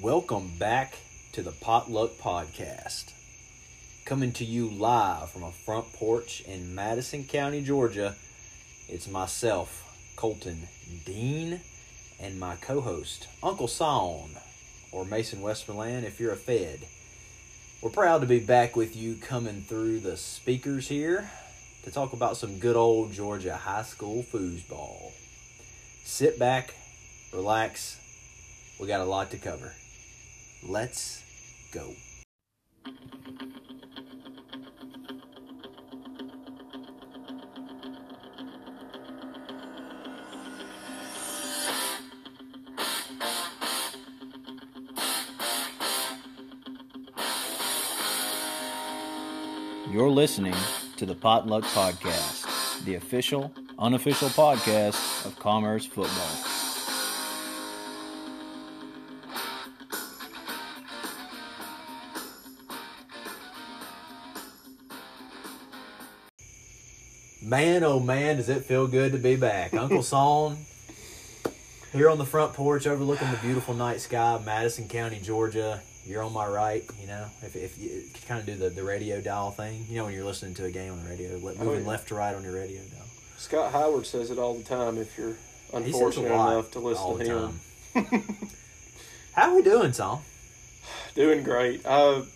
Welcome back to the Potluck Podcast. Coming to you live from a front porch in Madison County, Georgia. It's myself, Colton Dean, and my co host, Uncle Son, or Mason Westmoreland if you're a Fed. We're proud to be back with you coming through the speakers here to talk about some good old Georgia high school foosball. Sit back, relax. We got a lot to cover. Let's go. You're listening to the Potluck Podcast, the official, unofficial podcast of Commerce Football. Man, oh man, does it feel good to be back. Uncle Son here on the front porch overlooking the beautiful night sky of Madison County, Georgia. You're on my right, you know, if, if you kind of do the, the radio dial thing, you know, when you're listening to a game on the radio, Oh, moving yeah. left to right on your radio dial. Scott Howard says it all the time if you're He says a unfortunate enough to listen to him. How we doing, Son? Doing great. I've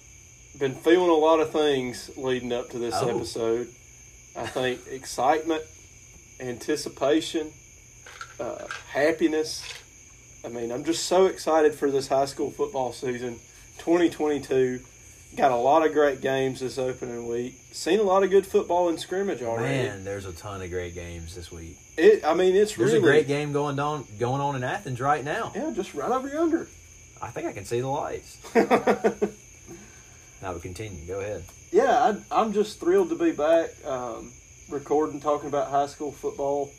been feeling a lot of things leading up to this Oh. episode. I think excitement, anticipation, uh, happiness. I mean, I'm just so excited for this high school football season 2022. Got a lot of great games this opening week. Seen a lot of good football in scrimmage already. Man, there's a ton of great games this week. It, I mean, it's There's really a great game going on going on in Athens right now. Yeah, just right over yonder. I think I can see the lights. Now we continue. Go ahead. Yeah, I, I'm just thrilled to be back, um, recording, talking about high school football.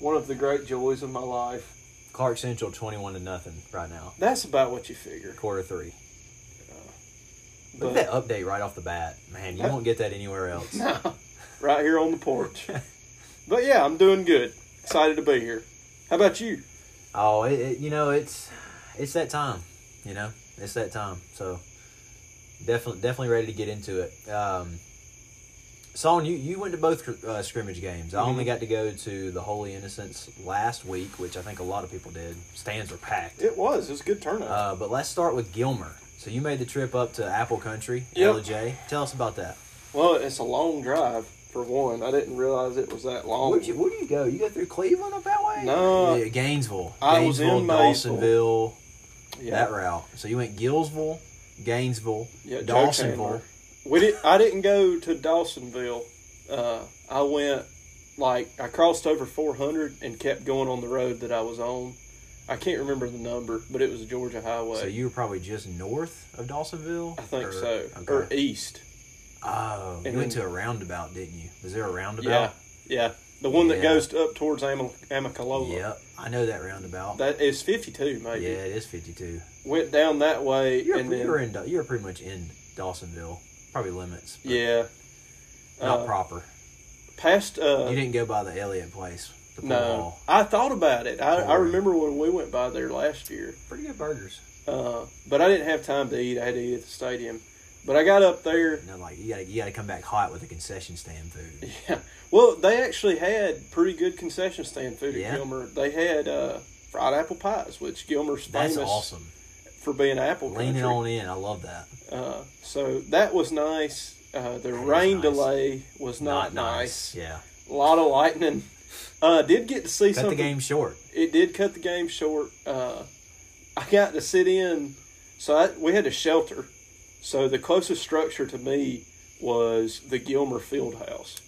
One of the great joys of my life. Clark Central twenty-one to nothing right now. That's about what you figure. Quarter three. Look But at that update right off the bat, man. You won't get that anywhere else. No. right here on the porch. but yeah, I'm doing good. Excited to be here. How about you? Oh, it, it, you know it's it's that time. You know it's that time. So definitely definitely ready to get into it. Um, Son, you you went to both uh, scrimmage games. I only Mhm. got to go to the Holy Innocents last week, which I think a lot of people did. Stands were packed. It was. It was a good turnout. Uh, but let's start with Gilmer. So you made the trip up to Apple Country, Yep. Ellijay. Tell us about that. well, it's a long drive for one. I didn't realize it was that long. Where'd you, where do you go? You go through Cleveland up that way? No. Yeah, Gainesville. I was Gainesville, in Dawsonville, yeah, that route. So you went Gillsville, Gainesville, yeah, Dawsonville. We did. I didn't go to Dawsonville. Uh, I went like I crossed over 400 and kept going on the road that I was on. I can't remember the number, but it was a Georgia highway. So you were probably just north of Dawsonville? I think Or- so, Okay. or east. oh, you and went to a roundabout, didn't you? Was there a roundabout? Yeah, yeah, the one that Yeah. goes up towards Am- Amicalola. Yep. I know that roundabout. That is 52, maybe. yeah, it is 52. Went down that way, You're, and then you're in. You're pretty much in Dawsonville. Probably limits. yeah, Not uh, proper. past. Uh, You didn't go by the Elliott place. The no, hall. I thought about it. I, I remember when we went by there last year. Pretty good burgers. Uh, but I didn't have time to eat. I had to eat at the stadium. But I got up there. You know, like you gotta you gotta come back hot with the concession stand food. Yeah. Well, they actually had pretty good concession stand food at Yeah? Gilmer. They had uh, fried apple pies, which Gilmer's That's famous awesome. for being apple country. Leaning on in, I love that. Uh, so that was nice. Uh, the That rain nice. delay was not, nice. Yeah, A lot of lightning. Uh, did get to see some. cut something. the game short. It did cut the game short. Uh, I got to sit in, so I, we had a shelter. So the closest structure to me was the Gilmer Field House.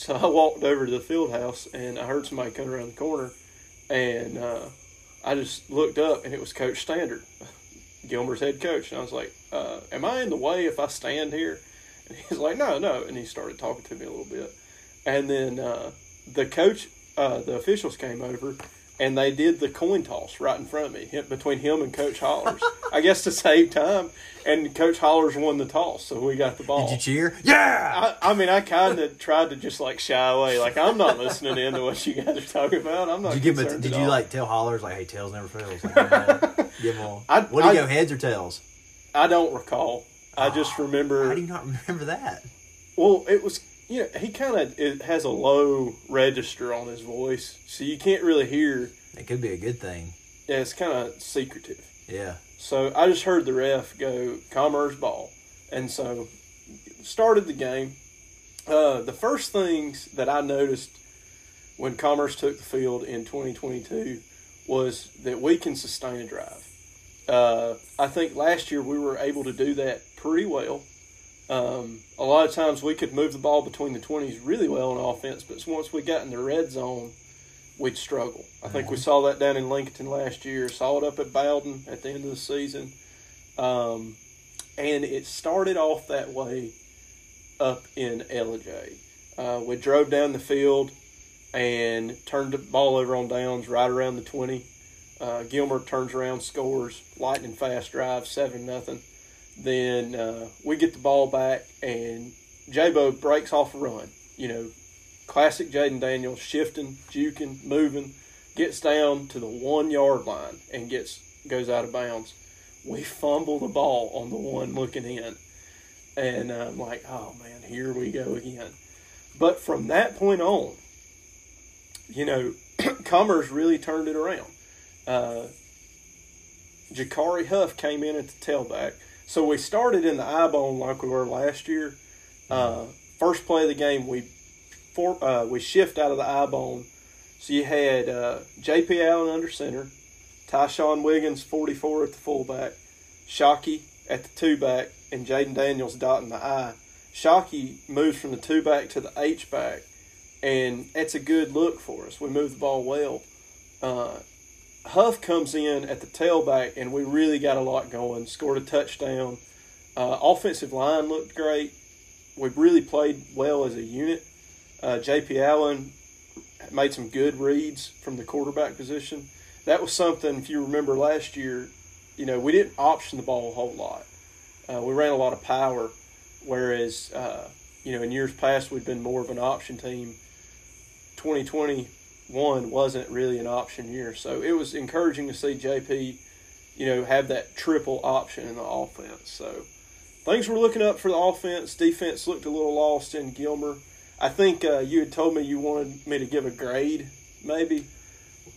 So I walked over to the field house and I heard somebody come around the corner, and uh, I just looked up and it was Coach Standard, Gilmer's head coach, and I was like, uh, "Am I in the way if I stand here?" And he's like, "No, no," and he started talking to me a little bit, and then uh, the coach, uh, the officials came over. And they did the coin toss right in front of me, between him and Coach Hollers. I guess to save time, and Coach Hollers won the toss, so we got the ball. Did you cheer? Yeah. I, I mean, I kind of tried to just like shy away. Like I'm not listening in to what you guys are talking about. I'm not. Did you give? A, did you all. like tell hollers like, "Hey, tails never fails"? Like, Give them all. I- what do you I- go, heads or tails? I don't recall. I ah, just remember. How do you not remember that? Well, it was you know he kind of it has a low register on his voice, so you can't really hear. It could be a good thing. Yeah, it's kind of secretive. Yeah. So I just heard the ref go Commerce ball, and so started the game. Uh, the first things that I noticed when Commerce took the field in 2022 was that we can sustain a drive. Uh, I think last year we were able to do that pretty well. Um, a lot of times we could move the ball between the 20s really well on offense, but once we got in the red zone, we'd struggle. I think we saw that down in Lincoln last year, saw it up at Bowden at the end of the season. Um, and it started off that way up in Ellijay. Uh, we drove down the field and turned the ball over on downs right around the 20. Uh, Gilmer turns around, scores, lightning fast drive, 7 nothing. Then uh, we get the ball back, and Jabo breaks off a run. You know, classic Jaden Daniels, shifting, juking, moving, gets down to the one yard line and gets goes out of bounds. We fumble the ball on the one looking in, and I'm like, oh man, here we go again. But from that point on, you know, Commerce really turned it around. Uh, Jakari Huff came in at the tailback. So we started in the I bone like we were last year. Uh, first play of the game, we uh, we shift out of the I bone. So you had uh, J.P. Allen under center, Tyshawn Wiggins 44 at the fullback, Shockey at the two back, and Jaden Daniels dotting the I. Shockey moves from the two back to the H back, and that's a good look for us. We move the ball well. Uh, Huff comes in at the tailback, and we really got a lot going. Scored a touchdown. Uh, offensive line looked great. We really played well as a unit. Uh, J.P. Allen made some good reads from the quarterback position. That was something, if you remember last year, you know, we didn't option the ball a whole lot. Uh, we ran a lot of power, whereas, uh, you know, in years past, we'd been more of an option team. 2021 wasn't really an option year. So it was encouraging to see JP, you know, have that triple option in the offense. So things were looking up for the offense. Defense looked a little lost in Gilmer. I think uh, you had told me you wanted me to give a grade, maybe.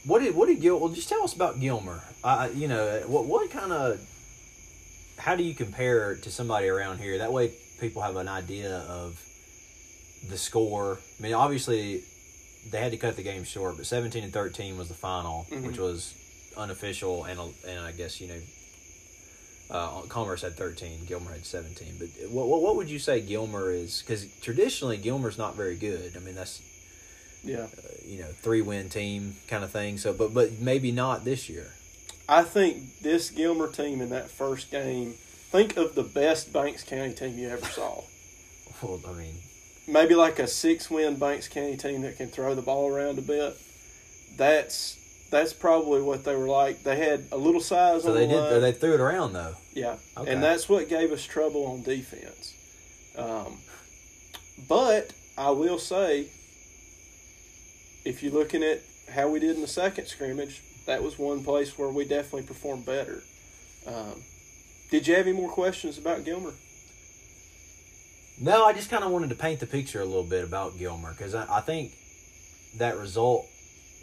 What did what did Gil? Well, just tell us about Gilmer. Uh, you know, what what kind of how do you compare to somebody around here? That way, people have an idea of the score. I mean, obviously, they had to cut the game short, but seventeen and thirteen was the final, Mhm. which was unofficial, and and I guess you know. Uh, Commerce had 13, Gilmer had 17. But what, what, what would you say Gilmer is? Because traditionally, Gilmer's not very good. I mean, that's Yeah. you know three win team kind of thing. So, but but maybe not this year. I think this Gilmer team in that first game, think of the best Banks County team you ever saw. Well, I mean, maybe like a six win Banks County team that can throw the ball around a bit. That's that's probably what they were like. They had a little size so on they the did. line. They threw it around though. yeah, Okay. and that's what gave us trouble on defense. Um, but I will say, if you're looking at how we did in the second scrimmage, that was one place where we definitely performed better. Um, did you have any more questions about Gilmer? No, I just kind of wanted to paint the picture a little bit about Gilmer because I, I think that result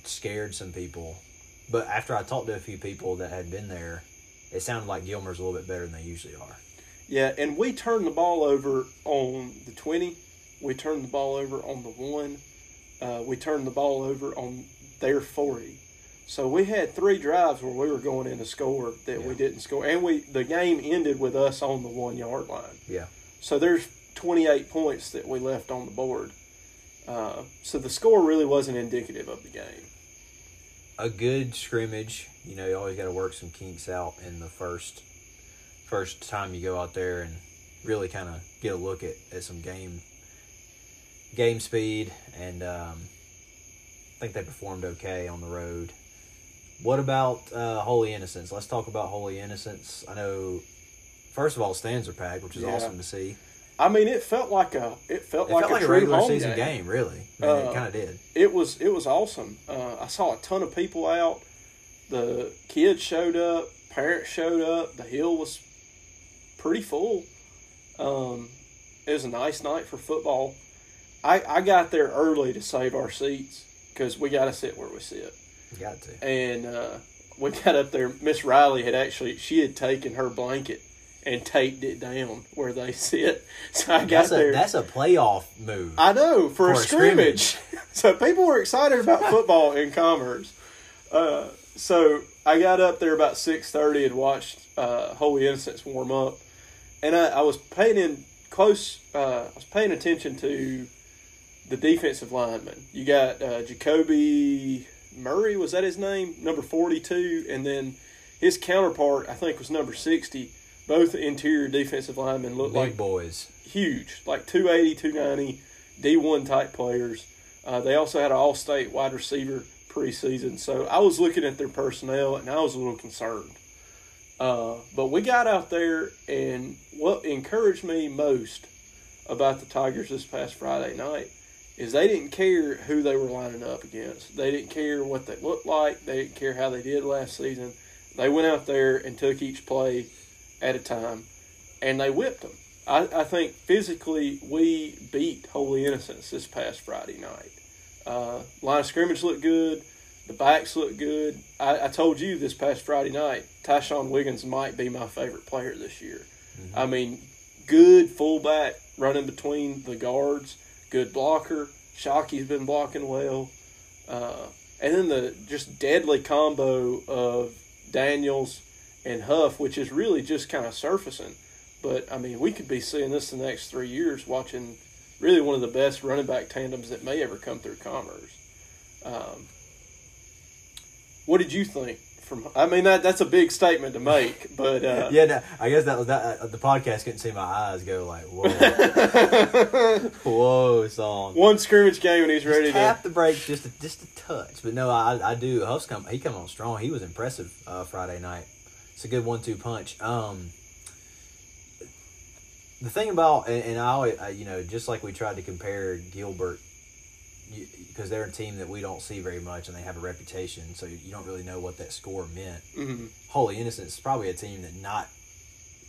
scared some people. But after I talked to a few people that had been there, it sounded like Gilmer's a little bit better than they usually are. Yeah, and we turned the ball over on the 20. We turned the ball over on the 1. Uh, we turned the ball over on their 40. So we had three drives where we were going in to score that we didn't score. And we the game ended with us on the one yard line. Yeah. So there's 28 points that we left on the board. Uh, so the score really wasn't indicative of the game. a good scrimmage. You know, you always got to work some kinks out in the first first time you go out there and really kind of get a look at, at some game game speed. And um, I think they performed okay on the road. What about uh, Holy Innocents? Let's talk about Holy Innocents. I know, first of all, stands are packed, which is Yeah. awesome to see. I mean, it felt like a it felt It like felt a, like a true regular home season game. game, really. I mean, Uh, it kind of did. it was it was awesome. Uh, I saw a ton of people out. The kids showed up. Parents showed up. The hill was pretty full. Um, it was a nice night for football. I, I got there early to save our seats because we got to sit where we sit. Got to. And uh, we got up there. Miss Riley had actually she had taken her blanket and taped it down where they sit. So I got That's a there. that's a playoff move. I know for, For a a scrimmage. so people were excited about football in Commerce. Uh, so I got up there about six thirty and watched uh, Holy Innocents warm up, and I, I was paying in close. Uh, I was paying attention to the defensive lineman. You got uh, Jacoby Murray. Was that his name? Number forty-two, and then his counterpart, I think, was number sixty. Both interior defensive linemen look Big like boys. huge, like 280, 290, D1 type players. Uh, they also had an all state wide receiver preseason. So I was looking at their personnel and I was a little concerned. Uh, but we got out there, and what encouraged me most about the Tigers this past Friday night is they didn't care who they were lining up against. They didn't care what they looked like. They didn't care how they did last season. They went out there and took each play at a time, and they whipped them. I, I think physically we beat Holy Innocents this past Friday night. Uh, line of scrimmage looked good. The backs looked good. I, I told you this past Friday night, Tyshawn Wiggins might be my favorite player this year. I mean, good fullback running between the guards, good blocker. Shockey's been blocking well. Uh, and then the just deadly combo of Daniels and Huff, which is really just kind of surfacing. But I mean, we could be seeing this the next three years, watching really one of the best running back tandems that may ever come through Commerce. Um, what did you think? From I mean, that that's a big statement to make, but uh, Yeah, no, I guess that was that. Uh, the podcast couldn't see my eyes go like, whoa, whoa, song. one scrimmage game and he's ready Just to. tap the brakes just a, just a touch. But no, I I do. Huff's come. He come on strong. He was impressive uh, Friday night. It's a good one-two punch. Um, the thing about and, and I always, I, you know, just like we tried to compare Gilmer, because they're a team that we don't see very much, and they have a reputation, so you don't really know what that score meant. Mhm. Holy Innocents is probably a team that not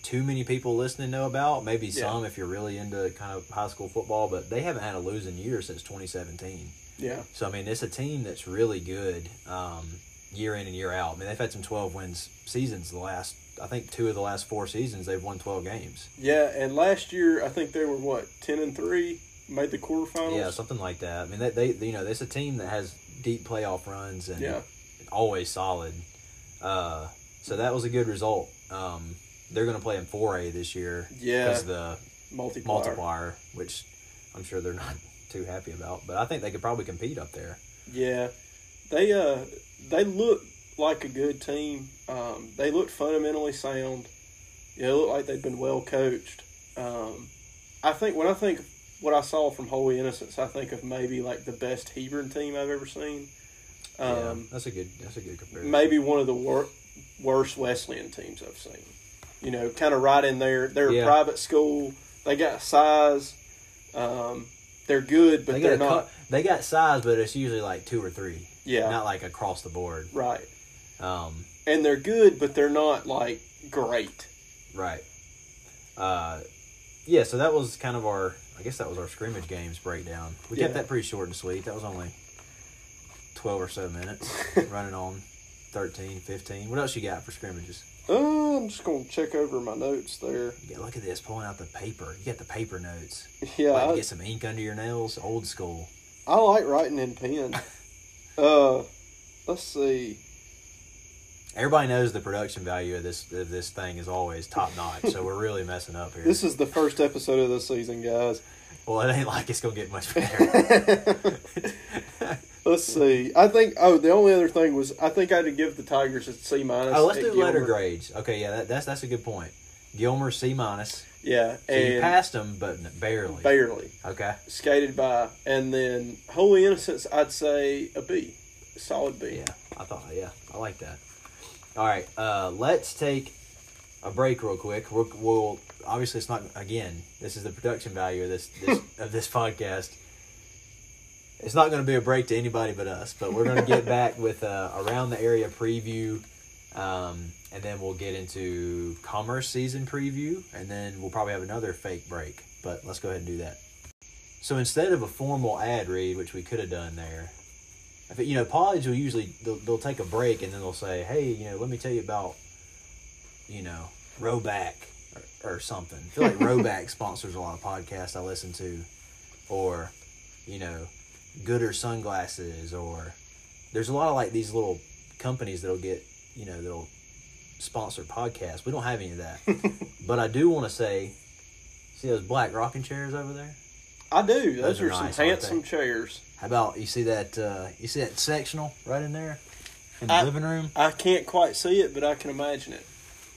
too many people listening know about. Maybe Yeah. some if you're really into kind of high school football, but they haven't had a losing year since 2017. Yeah, So I mean, it's a team that's really good um, year in and year out. I mean, they've had some 12 wins seasons the last. I think two of the last four seasons they've won 12 games. yeah. And last year, I think they were what ten and three, made the quarterfinals. Yeah, something like that. I mean, they, they you know, it's a team that has deep playoff runs and Yeah. always solid. Uh, so that was a good result. Um, they're going to play in 4A this year Yeah. because the multiplier. multiplier, which I'm sure they're not too happy about. But I think they could probably compete up there. Yeah, they uh they look like a good team. Um, they look fundamentally sound. Yeah, they look like they've been well coached. Um, I think when I think what I saw from Holy Innocents, I think of maybe like the best Hebron team I've ever seen. yeah, Um, that's a good. That's a good comparison. maybe one of the wor- worst Wesleyan teams I've seen. You know, kind of right in there. They're Yeah. a private school. They got size. Um, they're good, but they they're not they got size, but it's usually like two or three. Yeah. not like across the board. right. Um, And they're good, but they're not like great. right. Uh, yeah. So that was kind of our. I guess that was our scrimmage games breakdown. We kept that pretty short and sweet. That was only twelve or so minutes, running on 13, 15. What else you got for scrimmages? Uh, I'm just gonna check over my notes there. Yeah, look at this, pulling out the paper. You got the paper notes. Yeah, Like, I, get some ink under your nails, old school. I like writing in pen. uh, let's see. Everybody knows the production value of this of this thing is always top notch. so we're really messing up here. This is the first episode of the season, guys. well, it ain't like it's gonna get much better. Let's see. I think. Oh, the only other thing was I think I had to give the Tigers a C minus. oh, let's do letter grades. Okay, yeah, that, that's that's a good point. Gilmer C minus. Yeah, So you and passed them, but barely. barely Okay. skated by, and then Holy Innocents, I'd say a B, solid B. Yeah, I thought. Yeah, I like that. All right, uh, let's take a break real quick. We'll, we'll obviously it's not again. This is the production value of this, this of this podcast. It's not going to be a break to anybody but us, but we're going to get back with uh, around the area preview. Um, and then we'll get into commerce season preview, and then we'll probably have another fake break. But let's go ahead and do that. So instead of a formal ad read, which we could have done there, I think you know, Pods will usually they'll, they'll take a break and then they'll say, "Hey, you know, let me tell you about, you know, Rhoback or, or something." I feel like Rhoback sponsors a lot of podcasts I listen to, or you know, Goodr sunglasses, or there's a lot of like these little companies that'll get you know that'll sponsor podcast. We don't have any of that, but I do want to say, see those black rocking chairs over there. I do. Those, Those are are, some nice, aren't handsome chairs. How about you see that? Uh, you see that sectional right in there in the I- living room? I can't quite see it, but I can imagine it.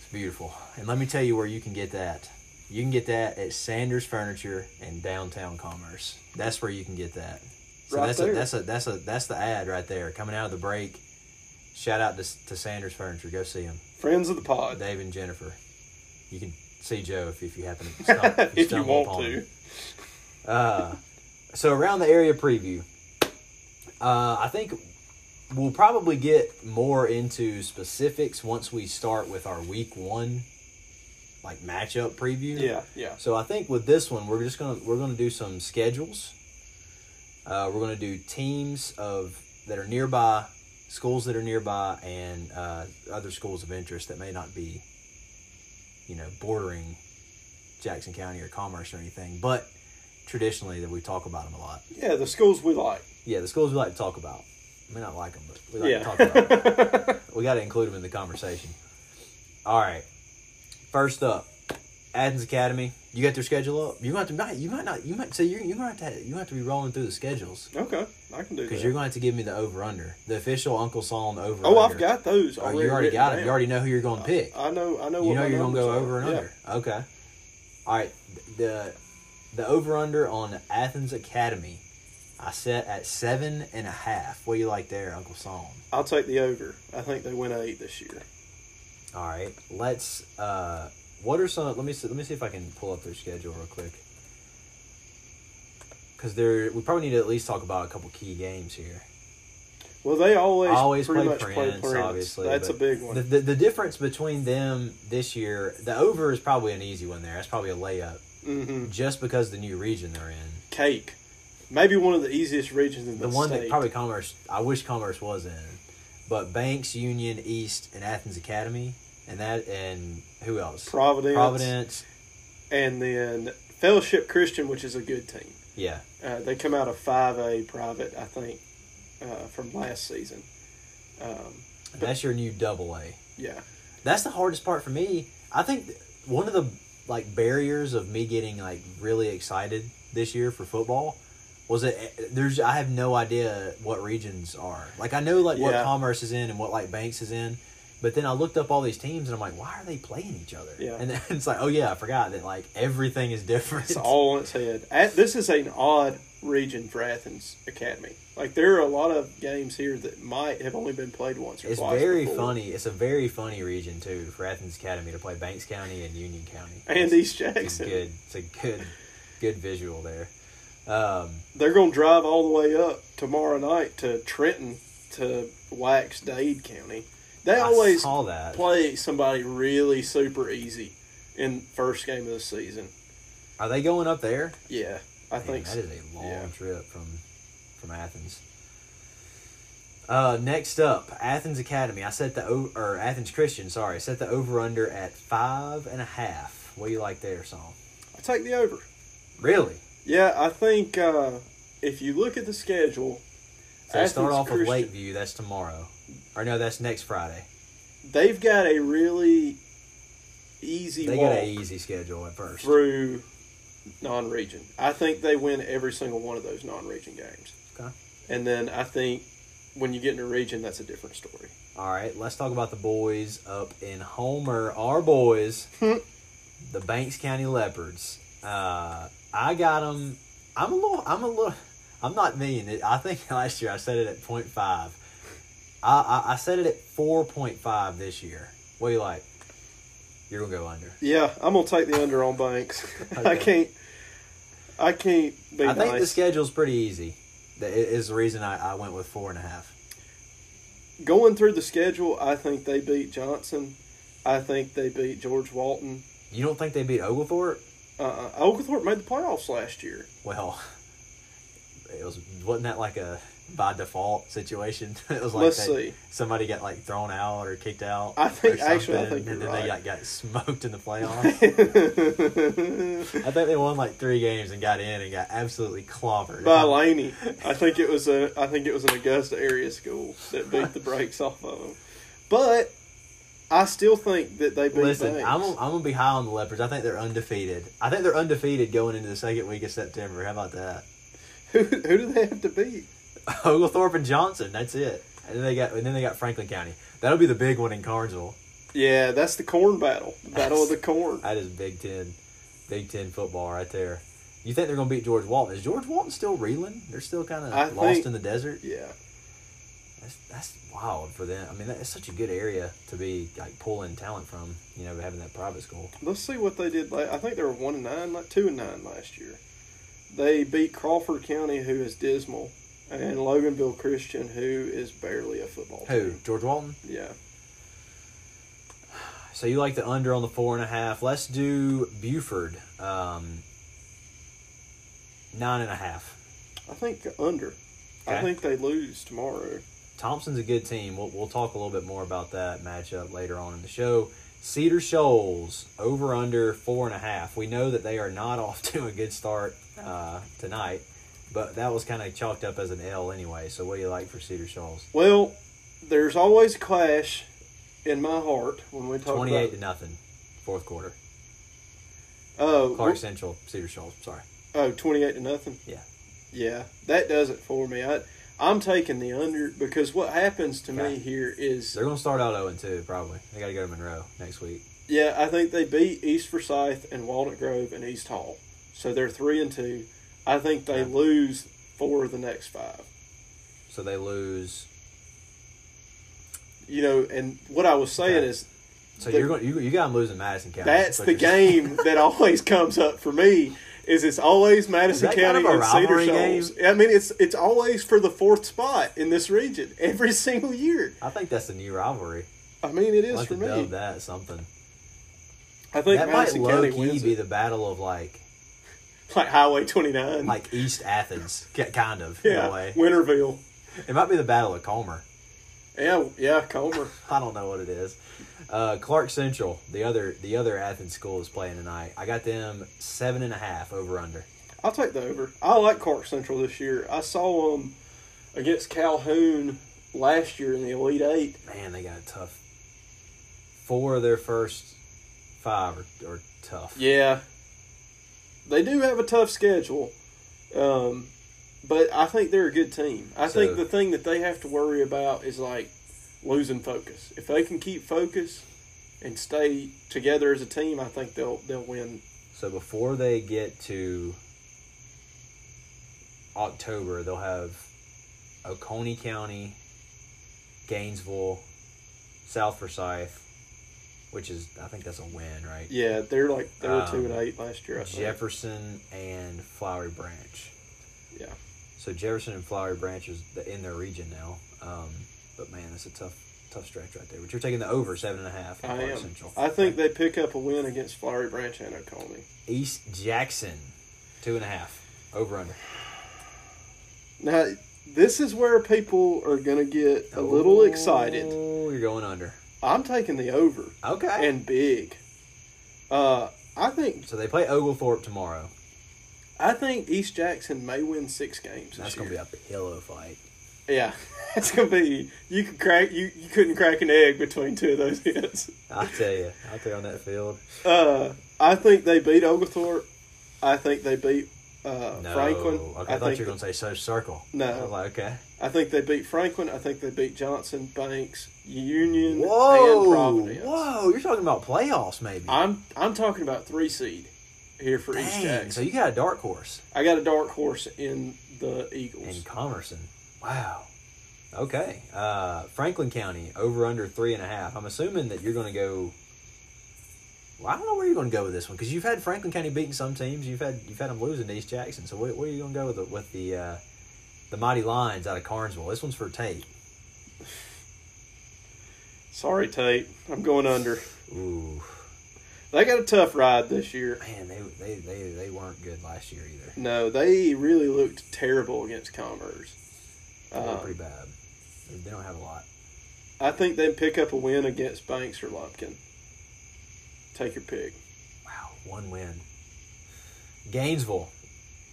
It's beautiful. And let me tell you where you can get that. You can get that at Sanders Furniture in downtown Commerce. That's where you can get that. So Right that's there. a that's a that's a that's the ad right there coming out of the break. Shout out to, to Sanders Furniture. Go see them. Friends of the pod. Dave and Jennifer. You can see Joe if, if you happen to stumble, if you stumble want upon to. him. Uh, so around the area preview, uh, I think we'll probably get more into specifics once we start with our week one, like matchup preview. Yeah, yeah. So I think with this one, we're just gonna we're gonna do some schedules. Uh, we're gonna do teams of that are nearby, schools that are nearby, and uh, other schools of interest that may not be, you know, bordering Jackson County or Commerce or anything, but traditionally that we talk about them a lot. Yeah, the schools we like. Yeah, the schools we like to talk about. I may not like them, but we like yeah. to talk about them. we got to include them in the conversation. All right. First up, Athens Academy. You got their schedule up. You might have to. You might not. You might say you're. You're going to have to. You have to be rolling through the schedules okay, I can do that. because you're going to have to give me the over under, the official Uncle Psalm over. oh, I've got those. Oh, you already got them. down. You already know who you're going to pick. I know. I know. you know you're going to go over and Yeah. under. Okay. All right. The the over under on Athens Academy, I set at seven and a half. What do you like there, Uncle Psalm? I'll take the over. I think they win eight this year. All right, let's. Uh, what are some? Let me see, let me see if I can pull up their schedule real quick. Because there, we probably need to at least talk about a couple key games here. Well, they always Always pretty play much Prince, play obviously. That's a big one. The, the the difference between them this year, the over is probably an easy one there. That's probably a layup, hmm just because the new region they're in. Cake, maybe one of the easiest regions in the, The one state. that probably Commerce, I wish Commerce was in, but Banks, Union, East, and Athens Academy, and that, and who else? Providence, Providence. and then Fellowship Christian, which is a good team. Yeah, Uh, they come out of five A private, I think, uh, from last season. Um, that's your new double A. yeah, That's the hardest part for me. I think one of the like barriers of me getting like really excited this year for football was that eh, there's I have no idea what regions are. Like I know like what Yeah. Commerce is in and what like Banks is in, but then I looked up all these teams and I'm like, why are they playing each other? Yeah. And then it's like, oh yeah, I forgot that like everything is different. it's all on its head. At, this is an odd region for Athens Academy. Like there are a lot of games here that might have only been played once or It's twice. very before. funny. It's a very funny region too for Athens Academy to play Banks County and Union County. And It's- East It's Jackson. good. It's a good, good visual there. Um, They're going to drive all the way up tomorrow night to Trenton to wax Dade County. They I always play somebody really super easy in first game of the season. Are they going up there? Yeah, I Man, think that so. is a long Yeah. trip from from Athens. Uh, next up, Athens Academy. I set the or Athens Christian. Sorry, set the over under at five and a half. What do you like there, Song? I take the over. Really? Yeah, I think uh, if you look at the schedule, So they start Athens off with Lakeview. That's tomorrow. Or no, that's next Friday. they've got a really easy They got an easy schedule at first. through non-region. I think they win every single one of those non-region games. Okay. And then I think when you get into region, that's a different story. All right, let's talk about the boys up in Homer. Our boys, the Banks County Leopards. Uh, I got them. I'm a little. I'm a little. I'm not mean. I think last year I said it at 0.5. I, I I set it at 4.5 this year. What do you like? You're gonna go under. Yeah, I'm gonna take the under on Banks. I can't. I can't I think the nice. schedule's pretty easy. That is the reason I, I went with four and a half. Going through the schedule, I think they beat Johnson, I think they beat George Walton. You don't think they beat Oglethorpe? Uh, Oglethorpe made the playoffs last year. Well, it was wasn't that like a by default situation? it was like they- somebody got like thrown out or kicked out. I think- actually, I think and then they got, got smoked in the playoffs. I think they won like three games and got in and got absolutely clobbered. By Laney, I think it was a. I think it was an Augusta area school that beat the brakes off of them. But I still think that they beat. Listen, Banks. I'm gonna, I'm gonna be high on the Leopards. I think they're undefeated. I think they're undefeated going into the second week of September. How about that? who, who do they have to beat? Oglethorpe and Johnson. That's it. And then they got and then they got Franklin County. That'll be the big one in Carnesville. Yeah, that's the corn battle. The battle of the corn. That is Big Ten, Big Ten football right there. You think they're gonna beat George Walton? Is George Walton still reeling? They're still kind of lost think- in the desert. Yeah. That's that's wild for them. I mean, that's such a good area to be like pulling talent from. You know, having that private school. Let's see what they did. I think they were one and nine, like two and nine last year. They beat Crawford County, who is dismal, and Loganville Christian, who is barely a football Who? team. George Walton. Yeah. So you like the under on the four and a half? Let's do Buford. Um, nine and a half. I think under. I think they lose tomorrow. Thompson's a good team. We'll, we'll talk a little bit more about that matchup later on in the show. Cedar Shoals over under four and a half. We know that they are not off to a good start uh, tonight, but that was kind of chalked up as an L anyway. So what do you like for Cedar Shoals? Well, there's always a clash in my heart when we talk Twenty-eight about. to nothing, fourth quarter. Oh, Clark Central, Cedar Shoals. Sorry. oh, 28 to nothing. Yeah. Yeah, that does it for me. I, I'm taking the under because what happens to Okay. me here is They're going to start out zero and two probably. They got to go to Monroe next week. Yeah, I think they beat East Forsyth and Walnut Grove and East Hall. So they're three and two. I think they lose four of the next five. So they lose. You know, and what I was saying Okay. is So The- you're going. You, you got them losing Madison County. that's the game that always comes up for me. Is it's always Madison Is that kind County of and Cedar Shoals? I mean, it's it's always for the fourth spot in this region every single year. I think that's a new rivalry. I mean, it is I is like for me. dub that something. I think that might Madison low County key be the battle of like like Highway 29. like East Athens, kind of in yeah, a way. Winterville. It might be the battle of Comer. Yeah, yeah, Comer. I don't know what it is. Uh, Clark Central, the other the other Athens school is playing tonight. I got them seven and a half over under. I'll take the over. I like Clark Central this year. I saw them against Calhoun last year in the Elite Eight. Man, they got a tough. Four of their first five are, are tough. Yeah, they do have a tough schedule, um, but I think they're a good team. I So- think the thing that they have to worry about is like losing focus. If they can keep focus and stay together as a team, I think they'll they'll win. So before they get to October, they'll have Oconee County, Gainesville, South Forsyth, which is I think that's a win, right? Yeah, they're like they were two Um, and eight last year. I think. Jefferson and Flowery Branch. Yeah. So Jefferson and Flowery Branch is in their region now. Um, but man, that's a tough, tough stretch right there. But you're taking the over seven and a half. I am. Central. I think they pick up a win against Flowery Branch and Oconee. East Jackson, two and a half over under. Now, this is where people are going to get a little excited. Oh, you're going under. I'm taking the over Okay. and big. Uh, I think so they play Oglethorpe tomorrow. I think East Jackson may win six games. That's gonna be a pillow fight. yeah. It's gonna be you could crack you, you couldn't crack an egg between two of those hits. I'll tell you, out there on that field. Uh, I think they beat Oglethorpe. I think they beat uh, No, Franklin. okay. I, I, thought you were gonna say Social Circle. No. Like, okay. I think they beat Franklin. I think they beat Johnson, Banks, Union, and Whoa, Providence. whoa! You're talking about playoffs, maybe. I'm I'm talking about three seed here for East Dang, Jackson. so you got a dark horse I got a dark horse in the Eagles. in. Commerson. Wow. Okay. Uh, Franklin County over under three and a half. I'm assuming that you're going to go. Well, I don't know where you're going to go with this one because you've had Franklin County beating some teams. You've had you've had them losing to East Jackson. So where, where are you going to go with the with the uh, the Mighty Lions out of Carnesville? This one's for Tate. Sorry, Tate. I'm going under. Ooh, They got a tough ride this year. man, they they they, they weren't good last year either. No, they really looked terrible against Commerce. They were Uh, pretty bad. They, they don't have a lot. I think they'd pick up a win against Banks or Lumpkin. Take your pick. Wow, one win. Gainesville,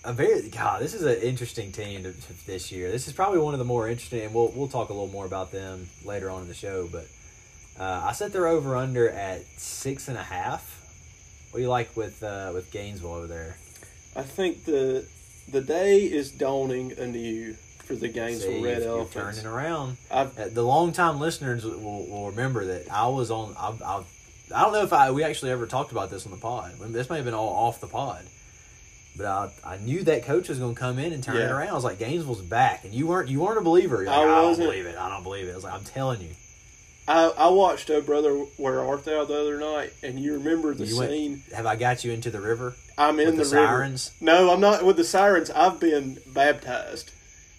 a very God. This is an interesting team to, to this year. This is probably one of the more interesting, and we'll we'll talk a little more about them later on in the show. But uh, I set their over under at six and a half. What do you like with uh, with Gainesville over there? I think the the day is dawning anew for the Gainesville See, Red Elephants. turning around. I've, Uh, the longtime listeners will, will remember that I was on. I, I, I don't know if I we actually ever talked about this on the pod. This may have been all off the pod, but I, I knew that coach was going to come in and turn it around. I was like, Gainesville's back, and you weren't you weren't a believer. Like, I I, don't believe it. I don't believe it. I was like, I'm telling you. I, I watched Oh Brother Where Art Thou the other night, and you remember the You went- scene. Have I got you into the river I'm in with the, the, river. sirens? No, I'm not with the sirens. I've been baptized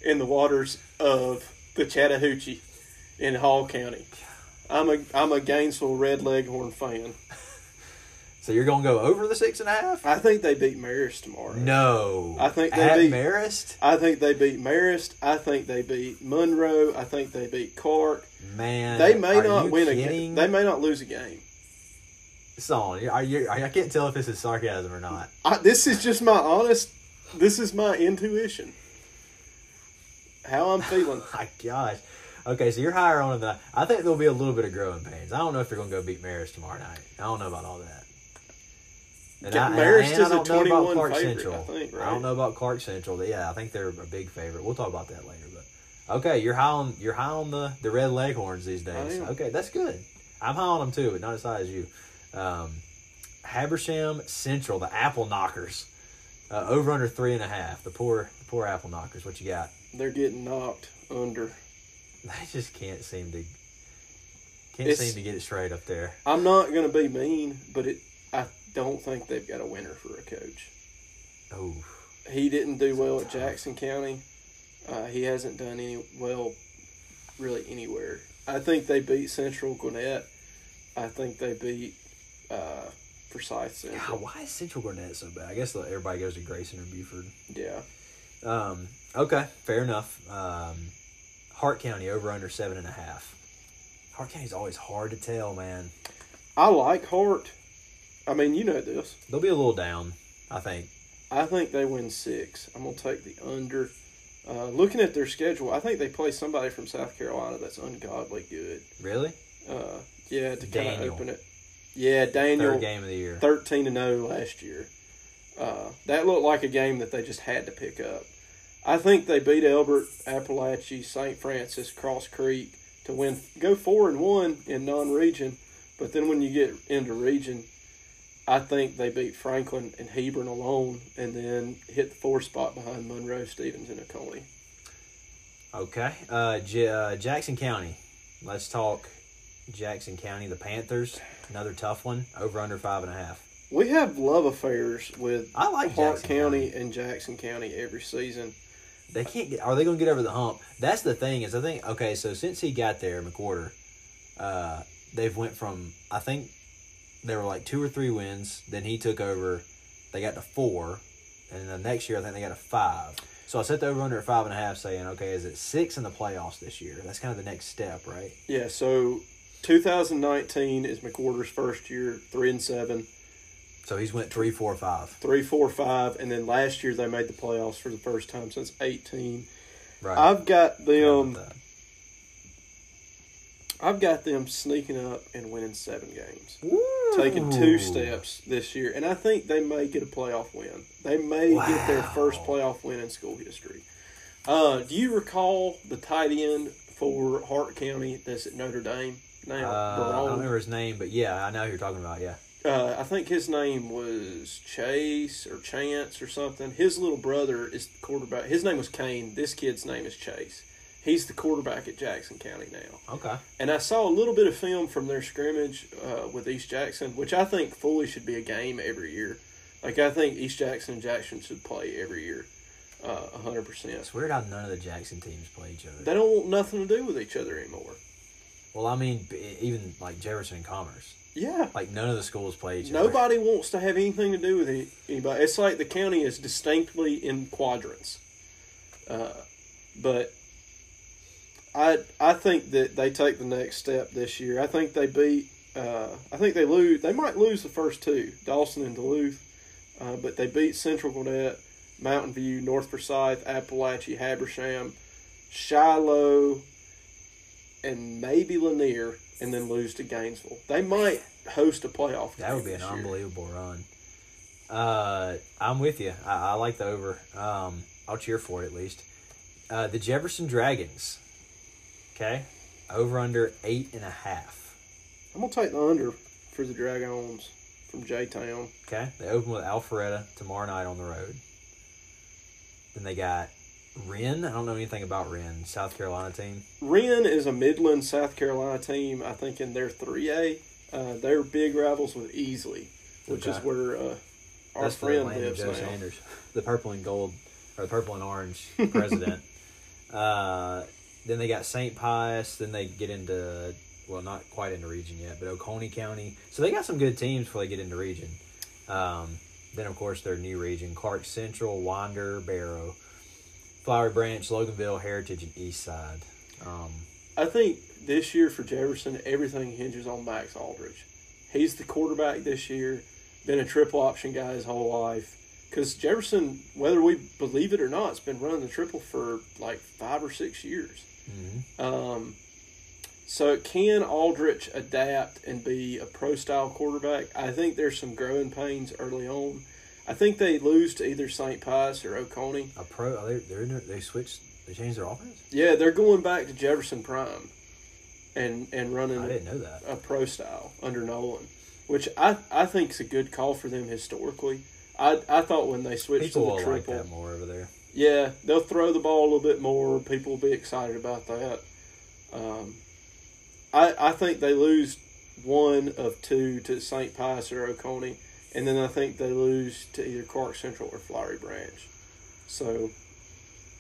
in the waters of the Chattahoochee in Hall County. I'm a I'm a Gainesville Red Leghorn fan. So you're going to go over the six and a half? I think they beat Marist tomorrow. No, I think they at beat- Marist. I think they beat Marist. I think they beat Monroe. I think they beat Clark. Man, They may not win a game. They may not lose a game. Song, are you, I can't tell if this is sarcasm or not. I, this is just my honest. This is my intuition. How I'm feeling. My gosh. Okay, so you're higher on them than I. I think there'll be a little bit of growing pains. I don't know if they're going to go beat Marist tomorrow night. I don't know about all that. And I, Marist and I is a don't know about Clark favorite, Central. I think, right? don't know about Clark Central. Yeah, I think they're a big favorite. We'll talk about that later. But okay, you're high on you're high on the the Red Leghorns these days. Okay, that's good. I'm high on them too, but not as high as you. Um, Habersham Central, the Apple Knockers, uh, over under three and a half. The poor the poor Apple Knockers. What you got? They're getting knocked under. They just can't seem to can't It's- seem to get it straight up there. I'm not going to be mean, but it. I don't think they've got a winner for a coach. Oh, He didn't do well at Jackson County. Uh, he hasn't done any well, really anywhere. I think they beat Central Gwinnett. I think they beat uh, Forsyth God, Central. why is Central Gwinnett so bad? I guess everybody goes to Grayson or Buford. Yeah, Um, okay, fair enough. Um, Hart County over under seven and a half. Hart County's always hard to tell, man. I like Hart. I mean, you know this. They'll be a little down, I think. I think they win six. I'm gonna take the under. Uh, looking at their schedule, I think they play somebody from South Carolina that's ungodly good. Really? Uh, yeah, to kind of open it. Yeah, Daniel. Third game of the year. 13 to 0 last year. Uh, that looked like a game that they just had to pick up. I think they beat Elbert, Apalachee, St. Francis, Cross Creek to win, go four and one in non-region. But then when you get into region, I think they beat Franklin and Hebron alone, and then hit the four spot behind Monroe, Stephens, and Oconee. Okay. Uh, J- uh, Jackson County. Let's talk Jackson County. The Panthers. Another tough one. Over under five and a half. We have love affairs with I like Hart Jackson County, County. and Jackson County every season. They can't get. Are they going to get over the hump? That's the thing. Is I think okay. So since he got there, McWhorter, uh, they've went from I think there were like two or three wins. Then he took over. They got to four, and the next year I think they got to five. So I set the over under at five and a half, saying okay, is it six in the playoffs this year? That's kind of the next step, right? Yeah, so 2019 is McWhorter's first year, three and seven, So he's went three, four, five. three, four, five, and then last year they made the playoffs for the first time since 18. Right. I've got them. I've got them sneaking up and winning seven games, taking two steps this year, and I think they may get a playoff win. They may get their first playoff win in school history. Uh, do you recall the tight end for Hart County that's at Notre Dame now? Uh, I don't remember his name, but yeah, I know who you're talking about. Yeah. Uh, I think his name was Chase or Chance or something. His little brother is the quarterback. His name was Kane. This kid's name is Chase. He's the quarterback at Jackson County now. Okay. And I saw a little bit of film from their scrimmage uh, with East Jackson, which I think fully should be a game every year. Like I think East Jackson and Jackson should play every year, uh, a hundred percent. It's weird how none of the Jackson teams play each other. They don't want nothing to do with each other anymore. Well, I mean, even like Jefferson and Commerce, Yeah. like none of the schools play each other. Nobody wants to have anything to do with any- anybody. It's like the county is distinctly in quadrants. Uh, but I I think that they take the next step this year. I think they beat. Uh, I think they lose. They might lose the first two, Dawson and Duluth, uh, but they beat Central Gwinnett, Mountain View, North Forsyth, Apalachee, Habersham, Shiloh, and maybe Lanier, and then lose to Gainesville. They might host a playoff. That would be an year. unbelievable run. Uh, I'm with you. I, I like the over. Um, I'll cheer for it at least. Uh, the Jefferson Dragons. Okay, over under eight and a half. I'm gonna take the under for the Dragons from J Town. Okay, they open with Alpharetta tomorrow night on the road. Then they got Wren. I don't know anything about Wren, South Carolina team. Wren is a Midland, South Carolina team. I think in their three A, uh, they're big rivals with Easley, which is where uh, our That's friend lives Joe now. Sanders, the purple and gold or the purple and orange president. uh, then they got St. Pius. Then they get into well, not quite into region yet, but Oconee County. So they got some good teams before they get into region. Um, then of course their new region: Clarke Central, Winder, Barrow, Flowery Branch, Loganville, Heritage, and East Side. Um, I think this year for Jefferson, everything hinges on Max Aldridge. He's the quarterback this year. Been a triple option guy his whole life. Because Jefferson, whether we believe it or not, has been running the triple for like five or six years. mhm. Um, so can Aldrich adapt and be a pro style quarterback? I think there's some growing pains early on. I think they lose to either St. Pius or Oconee. A pro? They they're in, they switched. They changed their offense. Yeah, they're going back to Jefferson Prime and and running I didn't know that. a pro style under Nolan, which I I think is a good call for them historically. I I thought when they switched People to the like that more over there. yeah, they'll throw the ball a little bit more. People will be excited about that. Um, I I think they lose one of two to St. Pius or Oconee, and then I think they lose to either Clarke Central or Flowery Branch. So,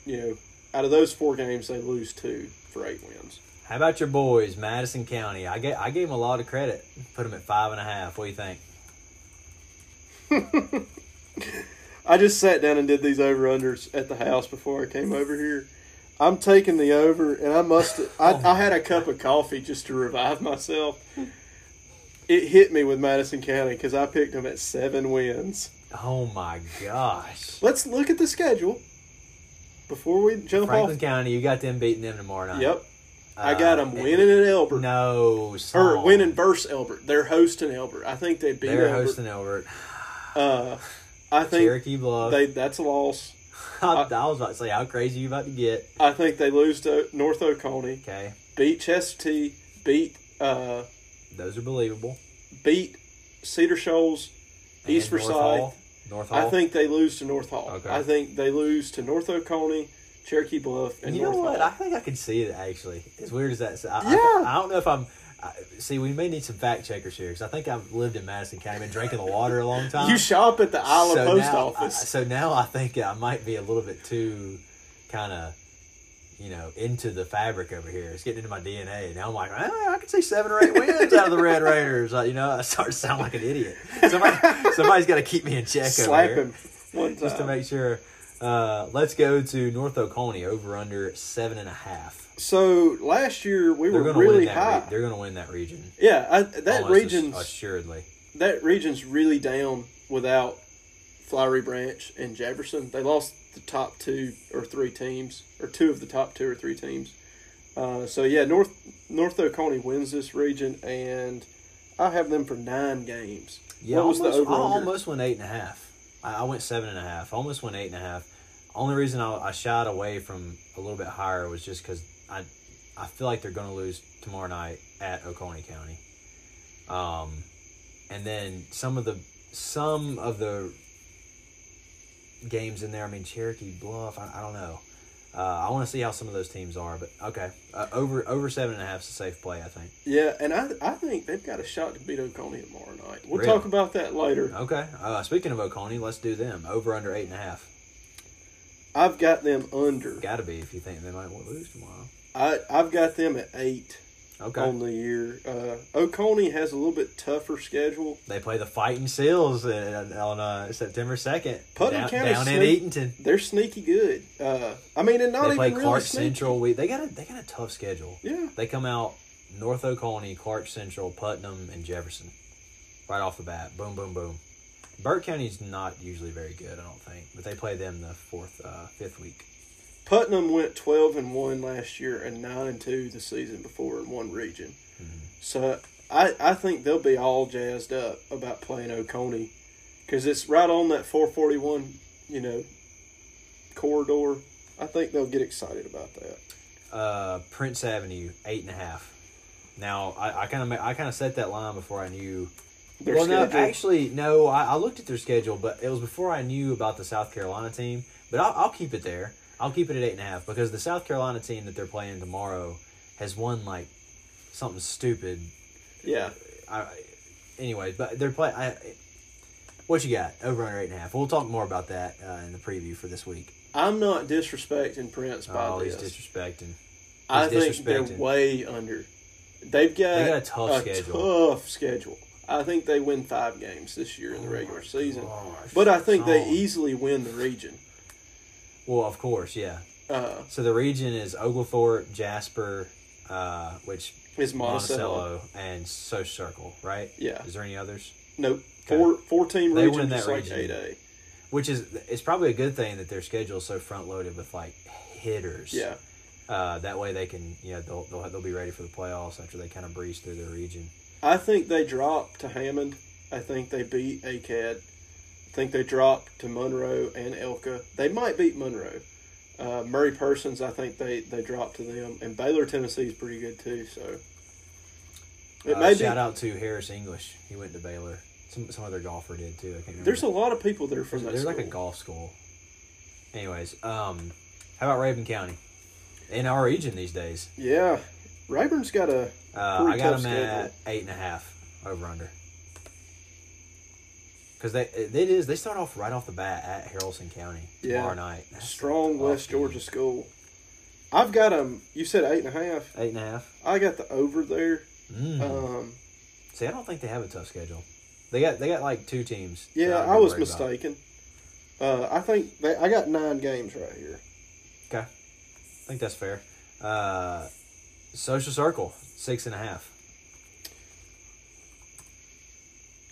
you know, out of those four games, they lose two for eight wins. How about your boys, Madison County? I gave I gave them a lot of credit. Put them at five and a half. What do you think? I just sat down and did these over unders at the house before I came over here. I'm taking the over, and I must. I, oh. I had a cup of coffee just to revive myself. It hit me with Madison County because I picked them at seven wins. Oh my gosh! Let's look at the schedule before we jump Franklin off. County, you got them beating them tomorrow night. Yep, I got them Uh, winning at Elbert No, or song. winning versus Elbert. They're hosting Elbert. I think they beat They're Elbert. hosting Elbert. Uh, I think Cherokee Bluff. they that's a loss. I, I was about to say how crazy you about to get. I think they lose to North Oconee. Okay, beat Chestatee, beat uh, those are believable. beat Cedar Shoals, East And North Forsyth. Hall. North Hall. I think they lose to North Hall. Okay. I think they lose to North Oconee, Cherokee Bluff, and you know North what? I think I can see it actually. As weird as that, I, I- Yeah. I, don't know if I'm. I, see, we may need some fact checkers here because I think I've lived in Madison County, been drinking the water a long time. You shop at the Ila So Post now- Office. I- so now I think I might be a little bit too kind of, you know, into the fabric over here. It's getting into my DNA. Now I'm like, eh, I can see seven or eight wins out of the Red Raiders. Uh, you know, I start to sound like an idiot. Somebody, somebody's got to keep me in check Slap over here him one time. just to make sure. Uh, let's go to North Oconee over under seven and a half. so last year we They're were really win high. Re- they're going to win that region. yeah, I, that region's assuredly. that region's really down without Flowery Branch and Jefferson. They lost the top two or three teams, or two of the top two or three teams. Uh, so yeah, North North Oconee wins this region, and I have them for nine games. Yeah, what was almost, the over? I almost went eight and a half. I, I went seven and a half. I almost went eight and a half. Only reason I, I shied away from a little bit higher was just because I, I feel like they're going to lose tomorrow night at Oconee County. Um, and then some of the some of the games in there. I mean, Cherokee Bluff. I, I don't know. Uh, I want to see how some of those teams are, but okay, uh, over over seven and a half is a safe play. I think. Yeah, and I I think they've got a shot to beat Oconee tomorrow night. We'll Really? talk about that later. Okay. Uh, speaking of Oconee, let's do them over under eight and a half. I've got them under. Got to be if you think they might want lose tomorrow. I I've got them at eight. Okay. on the year. Uh, Oconee has a little bit tougher schedule. They play the Fighting Seals uh, on uh, September second. Putnam down, County down in Eatonton. They're sneaky good. Uh, I mean, and not They even play really Clarke sneaky. Central. We they got a they got a tough schedule. Yeah, They come out North Oconee, Clarke Central, Putnam, and Jefferson. Right off the bat, boom, boom, boom. Burke County's not usually very good, I don't think, but they play them the fourth, uh, fifth week. Putnam went twelve and one last year and nine and two the season before in one region. So I I think they'll be all jazzed up about playing Oconee because it's right on that four forty one you know corridor. I think they'll get excited about that. Uh, Prince Avenue, eight and a half. Now I kind of I kind of set that line before I knew. Their well, no, actually, no. I, I looked at their schedule, but it was before I knew about the South Carolina team. But I'll, I'll keep it there. I'll keep it at eight and a half because the South Carolina team that they're playing tomorrow has won like something stupid. yeah. I, anyways, but they're play. I, what you got? Over under eight and a half. We'll talk more about that uh, in the preview for this week. I'm not disrespecting Prince by Oh, he's this. disrespecting. I he's think they're way under. They've got, They got a tough schedule. tough schedule. I think they win five games this year in the regular season, gosh, but I think they easily win the region. Well, of course, yeah. Uh, So the region is Oglethorpe, Jasper, uh, which is Monticello? Monticello, and Social Circle, right? Yeah. Is there any others? Nope. Okay. Four four team They region, that just like region. eight A. Which is it's probably a good thing that their schedule is so front loaded with like hitters. Yeah. Uh, that way they can you know they'll, they'll they'll be ready for the playoffs after they kind of breeze through their region. I think they drop to Hammond. I think they beat ACAD. Think they dropped to Monroe and ELCA. They might beat Monroe. Uh, Mary Persons, I think they, they dropped to them. And Baylor, Tennessee is pretty good too. So it Uh, may be. shout out to Harris English. He went to Baylor. Some some other golfer did too. I can't remember. There's a lot of people there from that There's school. like a golf school. Anyways, um, how about Rabun County? In our region these days, Yeah, Rabun's got a uh, I got them at eight and a half over under. Because they it is they start off right off the bat at Haralson County Yeah. tomorrow night. That's strong West game. Georgia school. I've got them. You said eight and a half. Eight and a half. I got the over there. Mm. Um, See, I don't think they have a tough schedule. They got they got like two teams. yeah, I was mistaken. Uh, I think they, I got nine games right here. Okay, I think that's fair. Uh, Social Circle six and a half.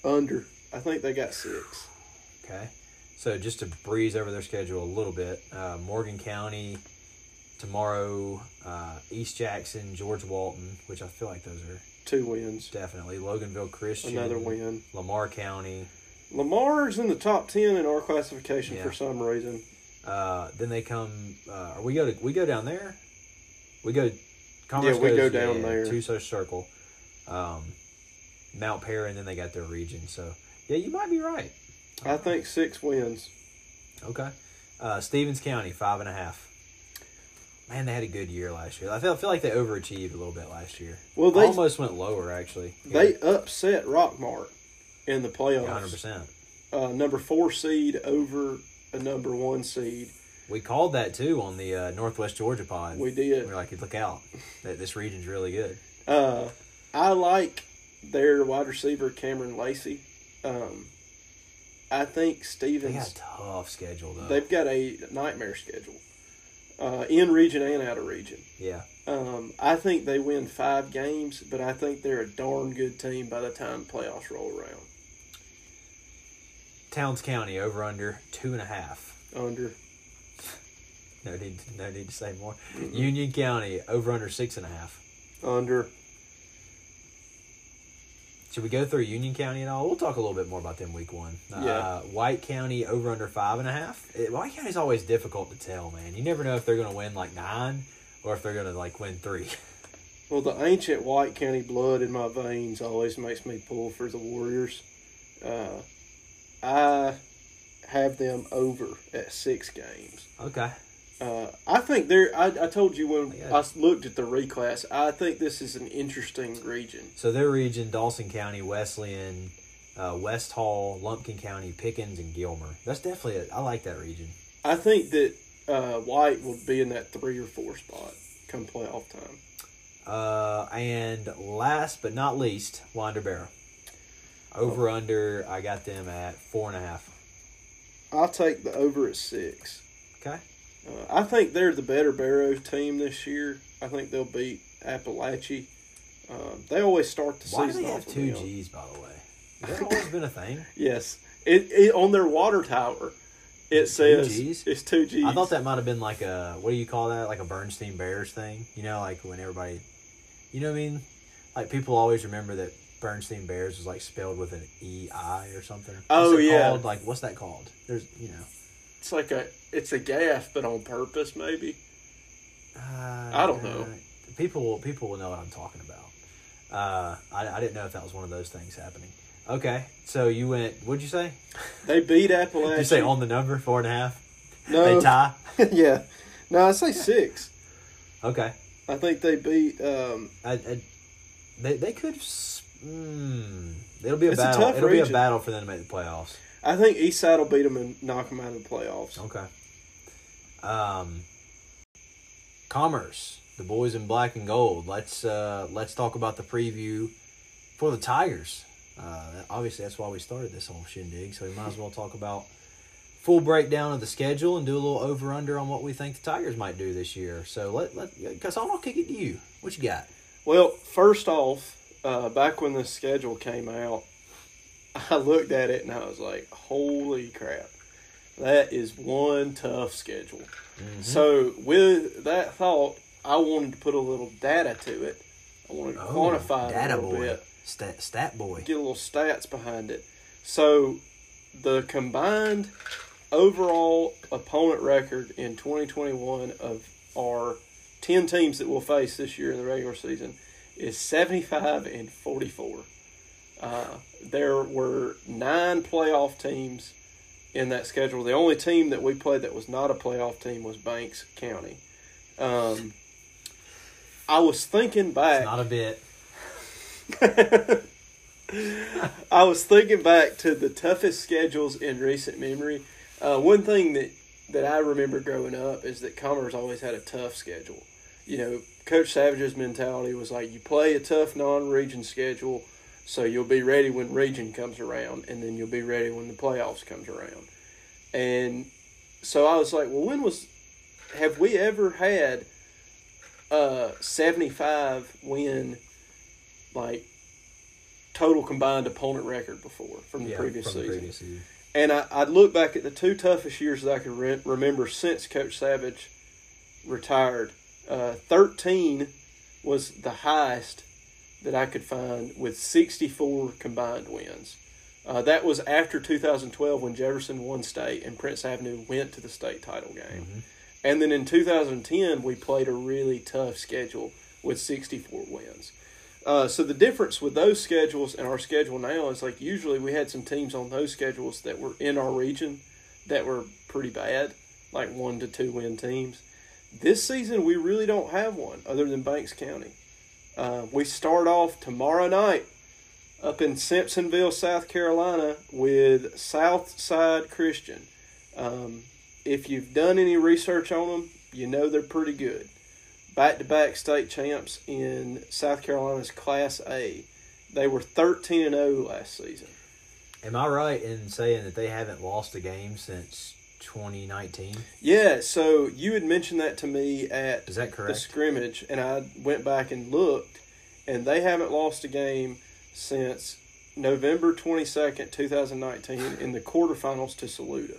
Under. I think they got six. Okay. So just to breeze over their schedule a little bit, uh, Morgan County tomorrow, uh, East Jackson, George Walton, which I feel like those are Two wins. definitely Loganville Christian, Another win. Lamar County. Lamar's in the top ten in our classification Yeah. for some reason. Uh, then they come. Uh, we go to we go down there. We go. Commerce Yeah, we go down yeah, there. to Social Circle, um, Mount Perry, and then they got their region. So yeah, you might be right. I think six wins. Okay. Uh, Stephens County, five and a half. Man, they had a good year last year. I feel, I feel like they overachieved a little bit last year. Well, they Almost went lower, actually. they upset Rockmart in the playoffs. 100%. Uh, number four seed over a number one seed. We called that, too, on the uh, Northwest Georgia pod. We did. We were like, look out. That This region's really good. Uh, I like their wide receiver Cameron Lacey. Um, I think They Stephens. got a tough schedule, though. They've got a nightmare schedule, uh, in region and out of region. yeah. Um, I think they win five games, but I think they're a darn good team by the time playoffs roll around. Towns County, over under two and a half. Under No need, no need to say more. Union County, over under six and a half. under Should we go through Union County at all? We'll talk a little bit more about them week one. Yeah. Uh, White County over under five and a half. It, White County's always difficult to tell, man. You never know if they're going to win like nine or if they're going to like win three. well, the ancient White County blood in my veins always makes me pull for the Warriors. Uh, I have them over at six games. okay. Uh, I think they're. I, I told you when Yeah. I looked at the reclass. I think this is an interesting region. So their region: Dawson County, Wesleyan, uh, West Hall, Lumpkin County, Pickens, and Gilmer. That's definitely. A, I like that region. I think that uh, White will be in that three or four spot come playoff time. Uh, and last but not least, Winder Barrow. Over under, I got them at four and a half. I'll take the over at six. Okay. Uh, I think they're the better Barrow team this year. I think they'll beat Apalachee. Um, they always start the Why do season they off have two them. G's, by the way? Has that always been a thing? Yes, it, it on their water tower. It says Gs? it's two G's. I thought that might have been like a what do you call that? Like a Bernstein Bears thing. You know, like when everybody, you know what I mean? Like people always remember that Bernstein Bears was like spelled with an E I or something. Oh, yeah. Called? Like what's that called? There's you know. It's like a it's a gaff, but on purpose maybe. Uh, I don't know. People will people will know what I'm talking about. Uh, I, I didn't know if that was one of those things happening. Okay, so you went. What'd you say? They beat Apalachee. Did you say on the number four and a half? no? They tie. yeah, no, I say six. Okay. I think they beat. Um, I, I, they they could. Mm, it'll be a a battle. tough it'll be a battle for them to make the playoffs. I think Eastside will beat them and knock them out of the playoffs. Okay. Um, Commerce, the boys in black and gold. Let's uh, let's talk about the preview for the Tigers. Uh, obviously, that's why we started this whole shindig. So we might as well talk about full breakdown of the schedule and do a little over under on what we think the Tigers might do this year. So let let because I'll kick it to you. What you got? Well, first off, uh, back when the schedule came out, I looked at it and I was like, "Holy crap, that is one tough schedule." Mm-hmm. So, with that thought, I wanted to put a little data to it. I wanted to oh, quantify it a Oh, little boy, bit, stat stat boy. get a little stats behind it. So, the combined overall opponent record in 2021 of our 10 teams that we'll face this year in the regular season is 75 and 44. Uh, there were nine playoff teams in that schedule. The only team that we played that was not a playoff team was Banks County. Um, I was thinking back. Not a bit. I was thinking back to the toughest schedules in recent memory. Uh, one thing that, that I remember growing up is that Commerce always had a tough schedule. You know, Coach Savage's mentality was like you play a tough non-region schedule, so you'll be ready when region comes around, and then you'll be ready when the playoffs comes around. And so I was like, well, when was have we ever had a seventy-five win like total combined opponent record before from the Yeah, previous from the season. previous season. And I, I'd look back at the two toughest years that I could re- remember since Coach Savage retired. Uh, 13 was the highest that I could find with 64 combined wins. Uh, that was after 2012 when Jefferson won state and Prince Avenue went to the state title game. And then in 2010, we played a really tough schedule with 64 wins. Uh, so the difference with those schedules and our schedule now is like usually we had some teams on those schedules that were in our region that were pretty bad, like one to two win teams. This season we really don't have one other than Banks County. Uh, we start off tomorrow night up in Simpsonville, South Carolina, with Southside Christian. Um, if you've done any research on them, you know they're pretty good. Back to back state champs in South Carolina's Class A. They were 13 and 0 last season. Am I right in saying that they haven't lost a game since 2019? Yeah, so you had mentioned that to me at Is that the scrimmage, and I went back and looked, and they haven't lost a game since November 22nd, 2019, in the quarterfinals to Saluda.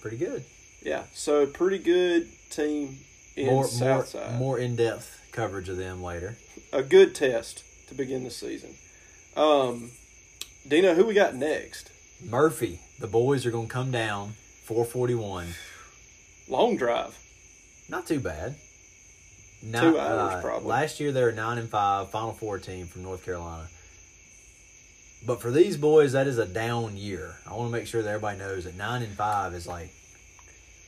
Pretty good. Yeah, so pretty good team in More more Southside. more in depth coverage of them later. a good test to begin the season. Um, Dino, who we got next? Murphy, the boys are going to come down 441. Long drive. Not too bad. Not, Two hours, uh, probably. Last year they were nine and five, Final Four team from North Carolina. But for these boys, that is a down year. I want to make sure that everybody knows that nine and five is like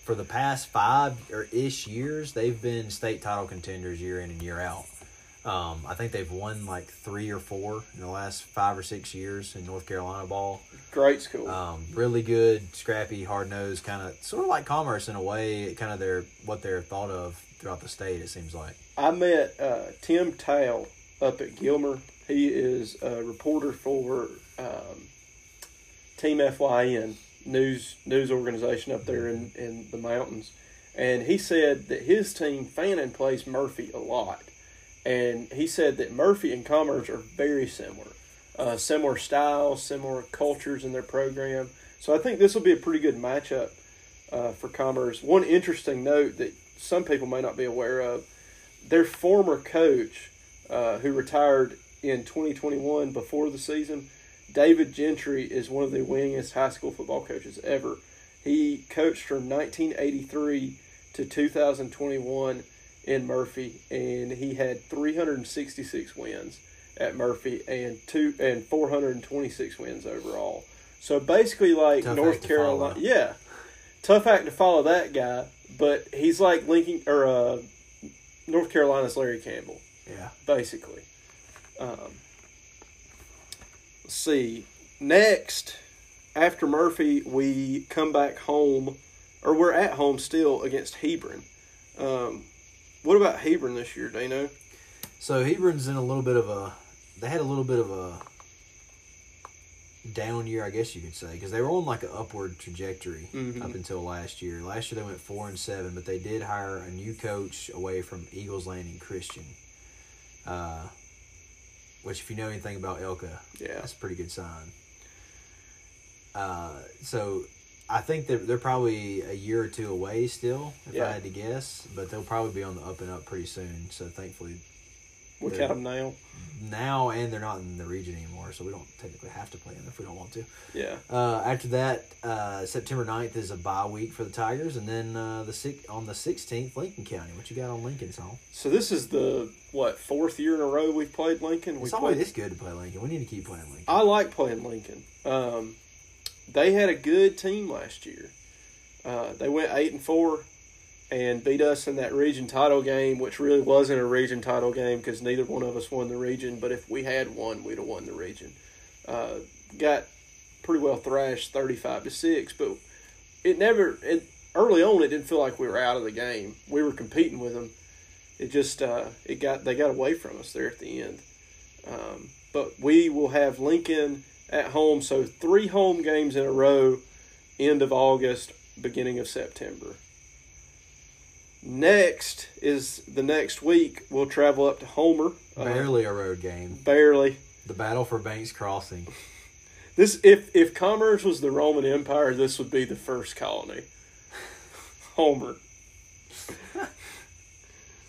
for the past five or ish years, they've been state title contenders year in and year out. Um, I think they've won like three or four in the last five or six years in North Carolina ball. Great school. Um, really good, scrappy, hard nosed, kind of sort of like Commerce in a way. Kind of their what they're thought of throughout the state. It seems like. I met uh, Tim Tao up at Gilmer. He is a reporter for um, Team FYN news news organization up there in, in the mountains, and he said that his team Fannin plays Murphy a lot, and he said that Murphy and Commerce are very similar, uh, similar styles, similar cultures in their program. So I think this will be a pretty good matchup uh, for Commerce. One interesting note that some people may not be aware of: their former coach, uh, who retired in 2021 before the season, David Gentry is one of the winningest high school football coaches ever. He coached from 1983 to 2021 in Murphy, and he had 366 wins at Murphy and two and 426 wins overall. So basically, like Tough North Carolina, yeah, tough act to follow that guy. But he's like Lincoln or uh, North Carolina's Larry Campbell Yeah. basically. Um, let's see. Next, after Murphy, we come back home, or we're at home still against Hebron. Um, what about Hebron this year, Dano? So Hebron's in a little bit of a. They had a little bit of a down year, I guess you could say, because they were on like an upward trajectory Mhm. up until last year. Last year they went four and seven, but they did hire a new coach away from Eagles Landing Christian. Uh, which, if you know anything about ELCA, Yeah. that's a pretty good sign. Uh, so I think they're, they're probably a year or two away still, if Yeah. I had to guess, but they'll probably be on the up and up pretty soon. So thankfully, We got them now. now and they're not in the region anymore, so we don't technically have to play them if we don't want to. Yeah. Uh, after that, uh, September 9th is a bye week for the Tigers, and then uh, the six, on the 16th, Lincoln County. What you got on Lincoln's home? So this is the what fourth year in a row we've played Lincoln. We It's always played. it's good to play Lincoln. We need to keep playing Lincoln. I like playing Lincoln. Um, they had a good team last year. Uh, they went eight and four, and beat us in that region title game, which really wasn't a region title game because neither one of us won the region. But if we had won, we'd have won the region. Uh, got pretty well thrashed, thirty-five to six. But it never. It, early on, it didn't feel like we were out of the game. We were competing with them. It just uh, it got they got away from us there at the end. Um, but we will have Lincoln at home, so three home games in a row, end of August, beginning of September. Next is the next week. We'll travel up to Homer. uh, Barely a road game. barely. The battle for Banks Crossing. This if if Commerce was the Roman Empire, this would be the first colony. Homer.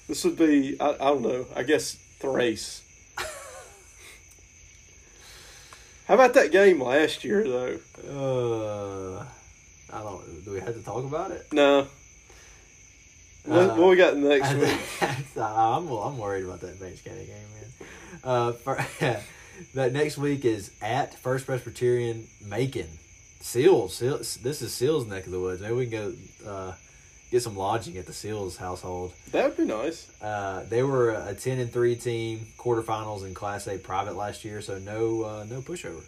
this would be I, I don't know. I guess Thrace. How about that game last year though? Uh, I don't. Do we have to talk about it? No. What, Uh, what we got next I week? think- I'm I'm worried about that County game, man. Uh, for, that next week is at First Presbyterian Macon. Seals, Seals. This is Seals' neck of the woods. Maybe we can go uh, get some lodging at the Seals household. That would be nice. Uh, they were a ten and three team, quarterfinals in Class A private last year, so no uh, no pushover.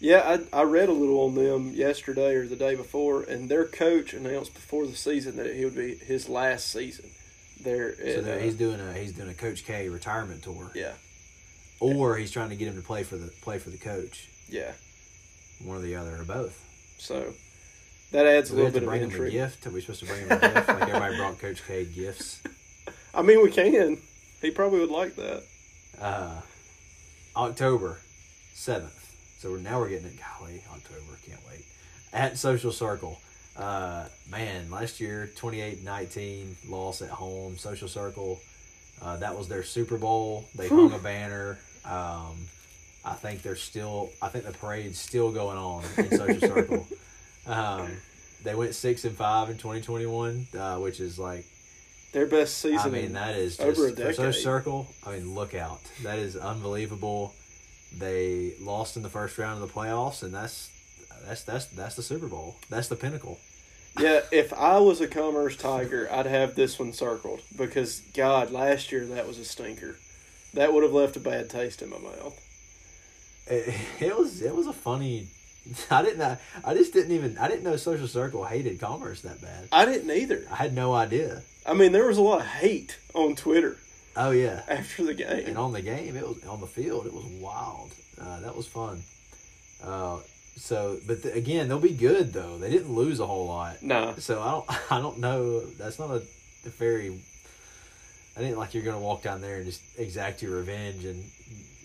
Yeah, I, I read a little on them yesterday or the day before, and their coach announced before the season that it would be his last season. There, So at, uh, he's doing a he's doing a Coach K retirement tour, yeah, or he's trying to get him to play for the play for the coach, yeah. one or the other, or both. So that adds a little bit of him a intrigue. gift? Are we supposed to bring him a gift? Like everybody brought Coach K gifts. I mean, we can. He probably would like that. Uh, October seventh. So we're, now we're getting it. Golly, October, can't wait. At Social Circle. Uh, man, last year 28-19 loss at home. Social Circle. Uh, that was their Super Bowl. They hung a banner. Um, I think they're still. I think the parade's still going on in Social Circle. Um, they went six and five in 2021, uh, which is like Their best season. I mean, that is just over a for decade. Social Circle. I mean, look out! That is unbelievable. They lost in the first round of the playoffs, and that's that's that's that's the Super Bowl. That's the pinnacle. yeah, if I was a Commerce Tiger, I'd have this one circled because God, last year that was a stinker. That would have left a bad taste in my mouth. It, it was it was a funny I didn't know. I just didn't even. I didn't know Social Circle hated Commerce that bad. I didn't either. I had no idea. I mean, there was a lot of hate on Twitter Oh yeah, after the game and on the game, it was on the field. It was wild. Uh, that was fun. Uh, so, but the, again, they'll be good though. They didn't lose a whole lot. Nah, So I don't. I don't know. That's not a, a very. I didn't like you're gonna walk down there and just exact your revenge and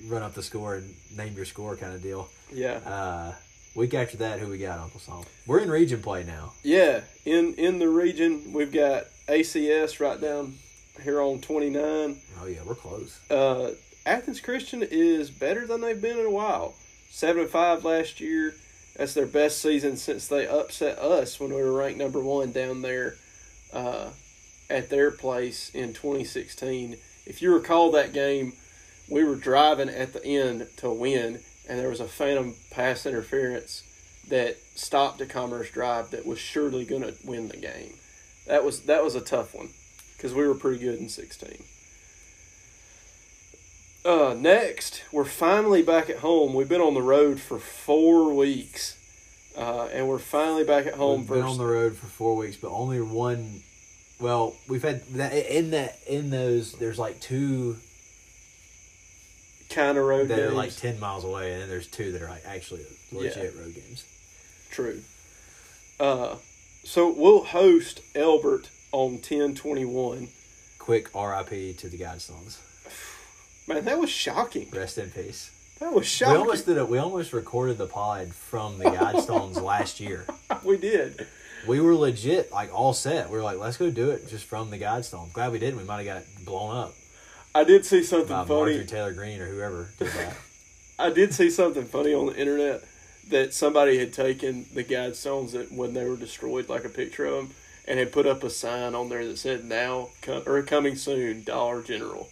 run up the score and name your score kind of deal. yeah, Uh, week after that, who we got, Uncle Sam? We're in region play now. yeah. In in the region, we've got ACS right down here on twenty nine. Oh yeah, we're close. Uh, Athens Christian is better than they've been in a while. Seven and five last year. That's their best season since they upset us when we were ranked number one down there uh, at their place in 2016. If you recall that game, we were driving at the end to win, and there was a phantom pass interference that stopped a Commerce drive that was surely going to win the game. That was that was a tough one because we were pretty good in 16. Uh, next, we're finally back at home. We've been on the road for four weeks, uh, and we're finally back at home. We've been on the road for four weeks, but only one. Well, we've had that in that in those. There's like two kind of road that games. are like ten miles away, and then there's two that are like actually legit road games. True. Uh, so we'll host Elbert on ten twenty one. Quick R.I.P. to the Guidestones. Man, that was shocking. Rest in peace. That was shocking. We almost did it. We almost recorded the pod from the Guidestones last year. We did. We were legit, like all set. We were like, let's go do it just from the Guidestones. Glad we didn't. We might have got blown up I did see something by funny. Marjorie Taylor Greene or whoever did that. I did see something funny on the internet that somebody had taken the Guidestones that when they were destroyed, like a picture of them, and had put up a sign on there that said "Now co- or coming soon, Dollar General."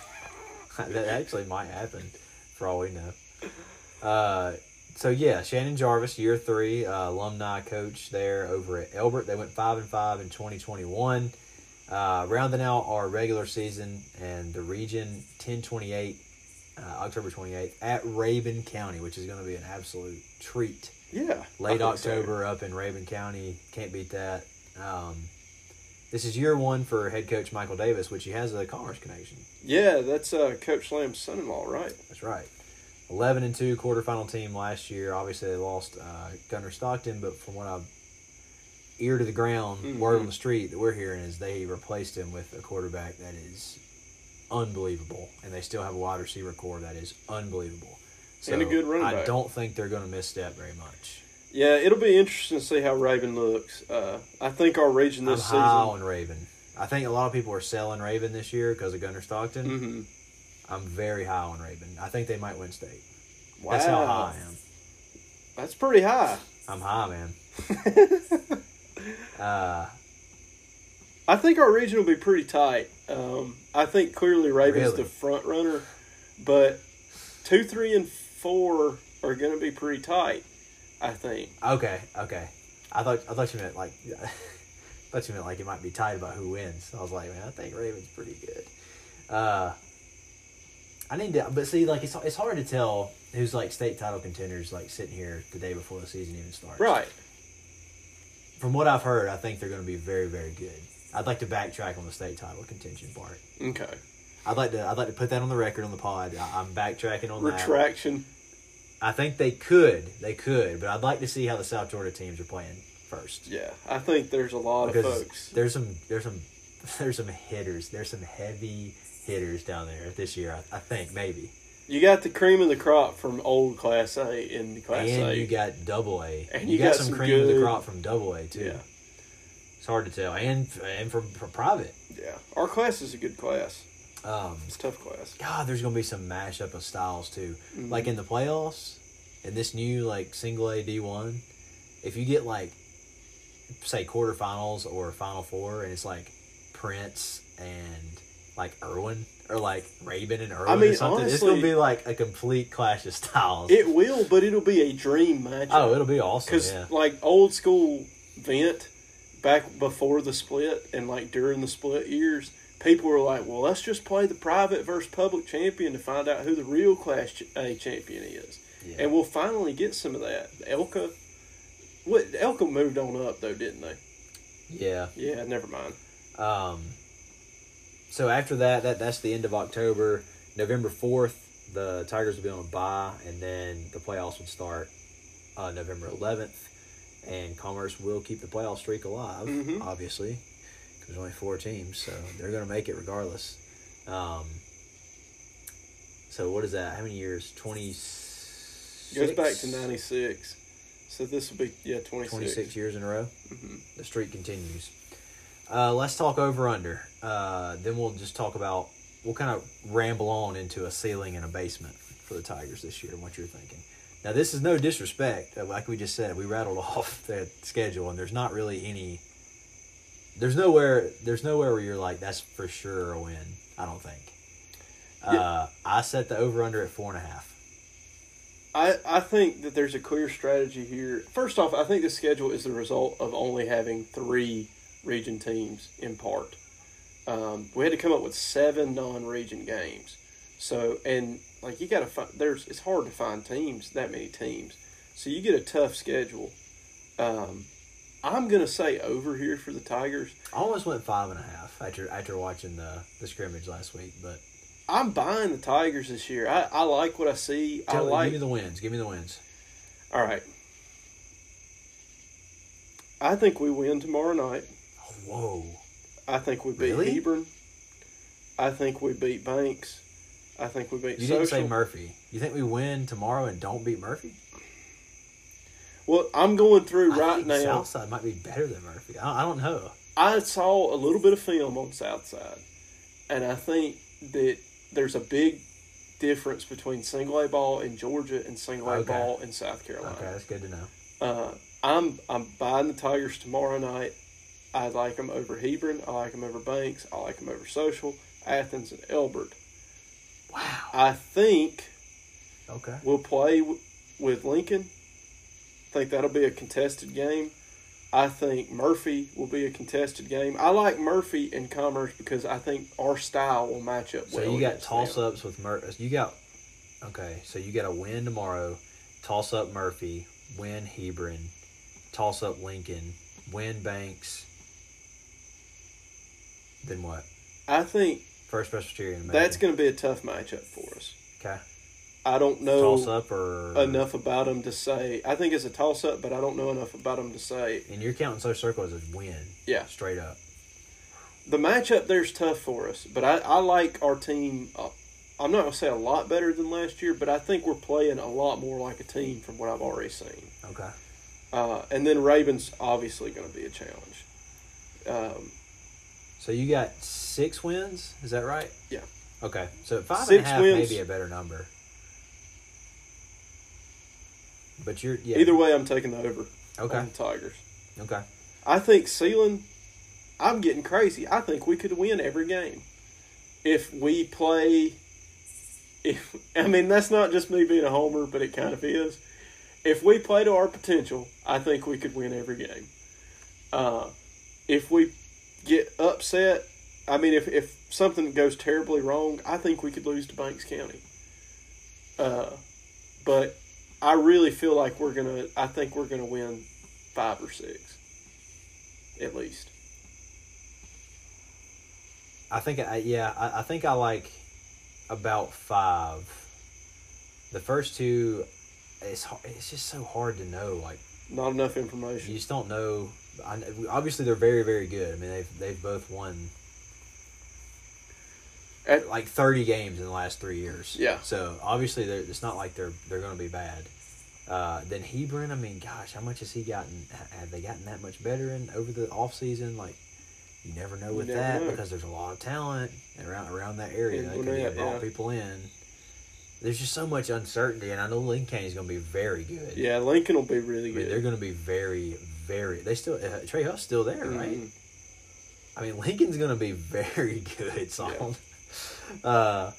that actually might happen, for all we know. Uh, so yeah, Shannon Jarvis, year three, uh, alumni coach there over at Elbert. They went five and five in twenty twenty one. Uh, rounding out our regular season and the region, ten twenty eight, uh, October twenty eighth at Rabun County, which is going to be an absolute treat. Yeah, Late think so. October up in Rabun County, can't beat that. Um, this is year one for head coach Michael Davis, which he has a commerce connection. Yeah, that's uh, Coach Lamb's son-in-law, right? That's right. Eleven and two quarterfinal team last year. Obviously, they lost uh, Gunner Stockton, but from what I've ear to the ground, Mhm. word on the street that we're hearing is they replaced him with a quarterback that is unbelievable, and they still have a wide receiver core that is unbelievable. So And a good running I back. don't think they're going to misstep very much. Yeah, it'll be interesting to see how Rabun looks. Uh, I think our region this I'm this high season. on Rabun. I think a lot of people are selling Rabun this year because of Gunner Stockton. hmm I'm very high on Rabun. I think they might win state. Wow, That's how high I am. That's pretty high. I'm high, man. Uh, I think our region will be pretty tight. Um, I think clearly Rabun's Really? the front runner, but two, three, and four are going to be pretty tight. I think. okay, okay. I thought I thought you meant like I thought you meant like it might be tight about who wins. I was like, man, I think Rabun's pretty good. Uh, I need to, but see, like it's it's hard to tell who's like state title contenders like sitting here the day before the season even starts. Right. From what I've heard, I think they're going to be very very good. I'd like to backtrack on the state title contention part. Okay. I'd like to I'd like to put that on the record on the pod. I, I'm backtracking on that. Retraction. I think they could, they could, but I'd like to see how the South Georgia teams are playing first. Yeah, I think there's a lot of because folks. there's some there's some there's some hitters there's some heavy hitters down there this year I, I think maybe You got the cream of the crop from old Class A in Class and A. you got double A And you, you got, got some cream of the crop from double A too yeah, it's hard to tell and and from, from private yeah. Our class is a good class. um It's a tough class. God there's gonna be some mashup of styles too Mhm. like in the playoffs in this new like single A D one if you get like say quarterfinals or final four and it's like Prince and like Irwin or like Rabun and Irwin mean, or something. it's honestly- gonna be like a complete clash of styles. It will, but it'll be a dream match. oh, it'll be awesome. Because Yeah. like old school vent back before the split and like during the split years, people were like, "Well, let's just play the private versus public champion to find out who the real Class A champion is." Yeah. and we'll finally get some of that. ELCA, what ELCA moved on up though, didn't they? Yeah. Yeah, never mind. Um, so after that, that that's the end of October. November fourth, the Tigers will be on a bye, and then the playoffs would start uh, November eleventh, and Commerce will keep the playoff streak alive. Mhm. Obviously, 'cause there's only four teams, so they're going to make it regardless. Um, so what is that? How many years? Twenty. Goes back to '96, so this will be yeah 26. 26 years in a row. Mhm. The streak continues. Uh, let's talk over under. Uh, then we'll just talk about. We'll kind of ramble on into a ceiling and a basement for the Tigers this year and what you're thinking. Now, this is no disrespect. Like we just said, we rattled off the schedule, and there's not really any. There's nowhere. There's nowhere where you're like, that's for sure a win. I don't think. Uh, I set the over under at four and a half. I, I think that there's a clear strategy here. First off, I think the schedule is the result of only having three region teams in part. Um, we had to come up with seven non-region games. So and like you got to find there's it's hard to find teams that many teams. So you get a tough schedule. Um, I'm gonna say over here for the Tigers. I almost went five and a half after after watching the the scrimmage last week, but I'm buying the Tigers this year. I, I like what I see. I tell, like give me the wins. Give me the wins. All right. I think we win tomorrow night. Whoa. I think we beat Really? Hebron. I think we beat Banks. I think we beat You Social. didn't say Murphy. You think we win tomorrow and don't beat Murphy? well, I'm going through I right think now. Southside might be better than Murphy. I, I don't know. I saw a little bit of film on Southside, and I think that there's a big difference between single A ball in Georgia and single A Okay. ball in South Carolina. Okay, that's good to know. Uh, I'm I'm buying the Tigers tomorrow night. I like them over Hebron. I like them over Banks. I like them over Social, Athens, and Elbert. Wow. I think Okay. we'll play w- with Lincoln. I think that'll be a contested game. I think Murphy will be a contested game. I like Murphy and Commerce because I think our style will match up So well. you got toss them. ups with Murphy. Uh, you got okay. So you got a win tomorrow. Toss up Murphy. Win Hebron. Toss up Lincoln. Win Banks. Then what? I think First Presbyterian. that's going to be a tough matchup for us. okay. I don't know Toss up or enough about them to say. I think it's a toss up, but I don't know enough about them to say. And you're counting social circle as a win. Yeah. Straight up. The matchup there's tough for us, but I, I like our team. Uh, I'm not going to say a lot better than last year, but I think we're playing a lot more like a team from what I've already seen. Okay. Uh, and then Rabuns obviously going to be a challenge. Um, So you got six wins, is that right? Yeah. Okay. So five and a wins. may be a better number. But you're yeah. Either way, I'm taking the over Okay. the Tigers. Okay. I think Sealand, I'm getting crazy. I think we could win every game if we play. If I mean that's not just me being a homer, but it kind of is. If we play to our potential, I think we could win every game. Uh, if we get upset, I mean, if if something goes terribly wrong, I think we could lose to Banks County. Uh, but I really feel like we're gonna. I think we're gonna win five or six, at least. I think I yeah, I, I think I like about five. The first two it's it's just so hard to know like Not enough information. you just don't know I, obviously they're very very good. I mean they've they've both won At- like 30 games in the last 3 years. Yeah. So obviously they're, it's not like they're they're going to be bad. Uh, then Hebron, I mean, gosh, how much has he gotten? Have they gotten that much better in over the off season? Like, you never know with never that know. because there's a lot of talent around around that area They can brought yeah. people in. There's just so much uncertainty, and I know Lincoln County is going to be very good. Yeah, Lincoln will be really I mean, good. they're going to be very, very. They still uh, Trey Huff's still there, right? Mhm. I mean, Lincoln's going to be very good. Salt. Uh,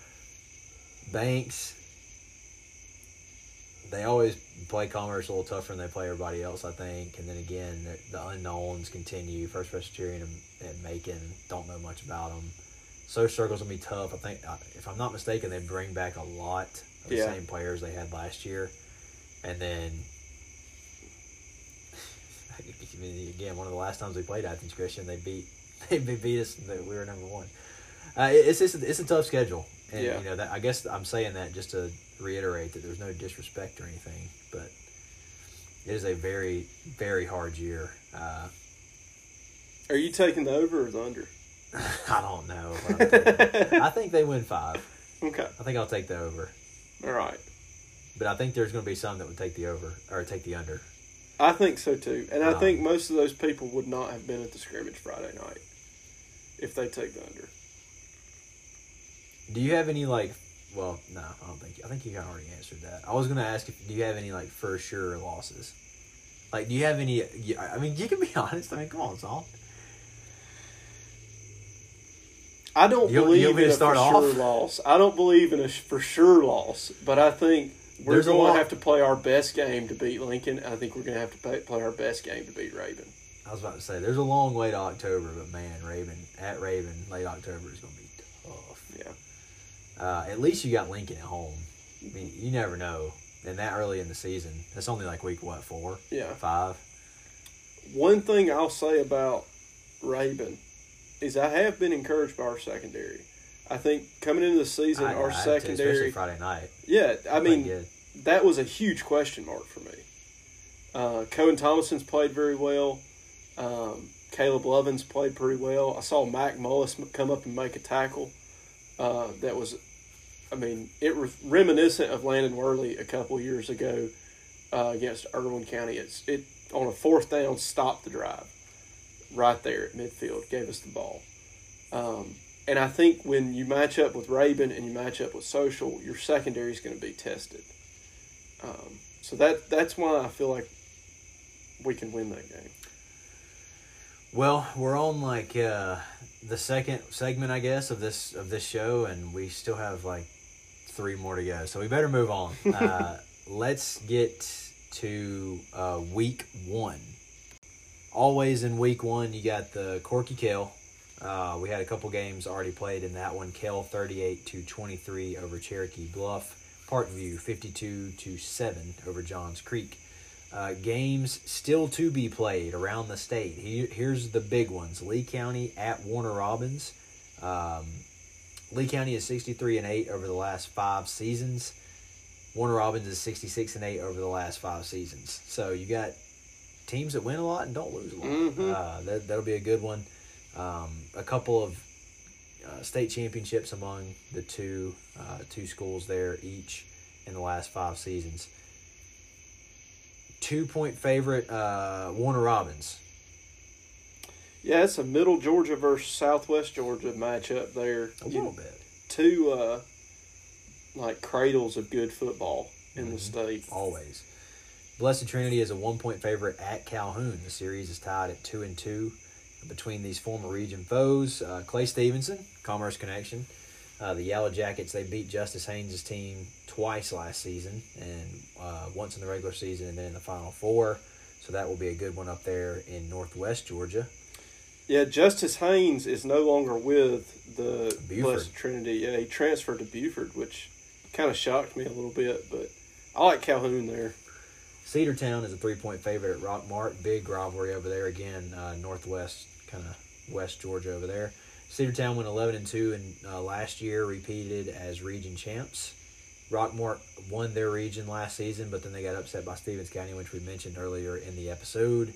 Banks. They always play Commerce a little tougher than they play everybody else, I think. And then again, the, the unknowns continue. First Presbyterian and, and Macon don't know much about them. Social Circle's gonna be tough. I think, if I'm not mistaken, they bring back a lot of the Yeah. same players they had last year. and then again one of the last times we played Athens Christian, they beat they beat us. We were number one. Uh, it's it's a, it's a tough schedule, and Yeah. you know that I guess I'm saying that just to reiterate that there's no disrespect or anything, but it is a very very hard year. Uh, Are you taking the over or the under? I don't know. I think they win five. Okay. I think I'll take the over, All right. but I think there's going to be some that would take the over or take the under. I think so too, and I Um, think most of those people would not have been at the scrimmage Friday night if they take the under. Do you have any like? Well, no, I don't think. I think you kind of already answered that. I was going to ask if do you have any like for sure losses? Like, do you have any? I mean, you can be honest. I mean, come on, Saul. I don't You- you believe me in a for off? sure loss. I don't believe in a for sure loss, but I think we're There's going to have to play our best game to beat Lincoln. I think we're going to have to play, play our best game to beat Rabun. I was about to say there's a long way to October, but man, Rabun at Rabun late October is going to be tough. Yeah. Uh, at least you got Lincoln at home. I mean, you never know. And that early in the season, that's only like week what four, Yeah. five. One thing I'll say about Rabun is I have been encouraged by our secondary. I think coming into the season, I- our I to, especially secondary. Friday night. Yeah, I mean, that was a huge question mark for me. Uh, Cohen Thomason's played very well. Um, Caleb Lovins played pretty well. I saw Mac Mullis come up and make a tackle. Uh, that was, I mean, it was reminiscent of Landon Worley a couple years ago uh, against Irwin County. It's it on a fourth down, stopped the drive right there at midfield, gave us the ball. Um, and I think when you match up with Rabun and you match up with Social, your secondary is going to be tested. Um, so that that's why I feel like we can win that game. Well, we're on like uh, the second segment, I guess, of this of this show, and we still have like three more to go. So we better move on. Uh, let's get to uh, week one. Always in week one, you got the Corky Kell. Uh, we had a couple games already played in that one. Kell thirty-eight to twenty-three over Cherokee Bluff. Parkview fifty-two to seven over Johns Creek. Uh, games still to be played around the state. Here, here's the big ones: Lee County at Warner Robins. Um, Lee County is sixty-three and eight over the last five seasons. Warner Robins is sixty-six and eight over the last five seasons. So you got teams that win a lot and don't lose a lot. Mhm. Uh, that that'll be a good one. Um, a couple of uh, state championships among the two uh, two schools there each in the last five seasons. Two point favorite uh, Warner Robins. Yeah, it's a Middle Georgia versus Southwest Georgia matchup there. A You- little bit, Two uh, like cradles of good football in the Mhm. state. always. Blessed Trinity is a one point favorite at Calhoun. The series is tied at two and two between these former region foes. Uh, Clay Stevenson, Commerce Connection. Uh, the Yellow Jackets they beat Justice Haynes' team twice last season, and uh, once in the regular season, and then in the Final Four. So that will be a good one up there in Northwest Georgia. Yeah, Justice Haynes is no longer with the Buford. Blessed Trinity. Yeah, he transferred to Buford, which kind of shocked me a little bit, but I like Calhoun there. Cedartown is a three point favorite at Rockmart. Big rivalry over there again, uh, Northwest, kind of West Georgia over there. Cedartown went 11 and 2 and uh, last year repeated as region champs. Rockmart won their region last season, but then they got upset by Stephens County, which we mentioned earlier in the episode.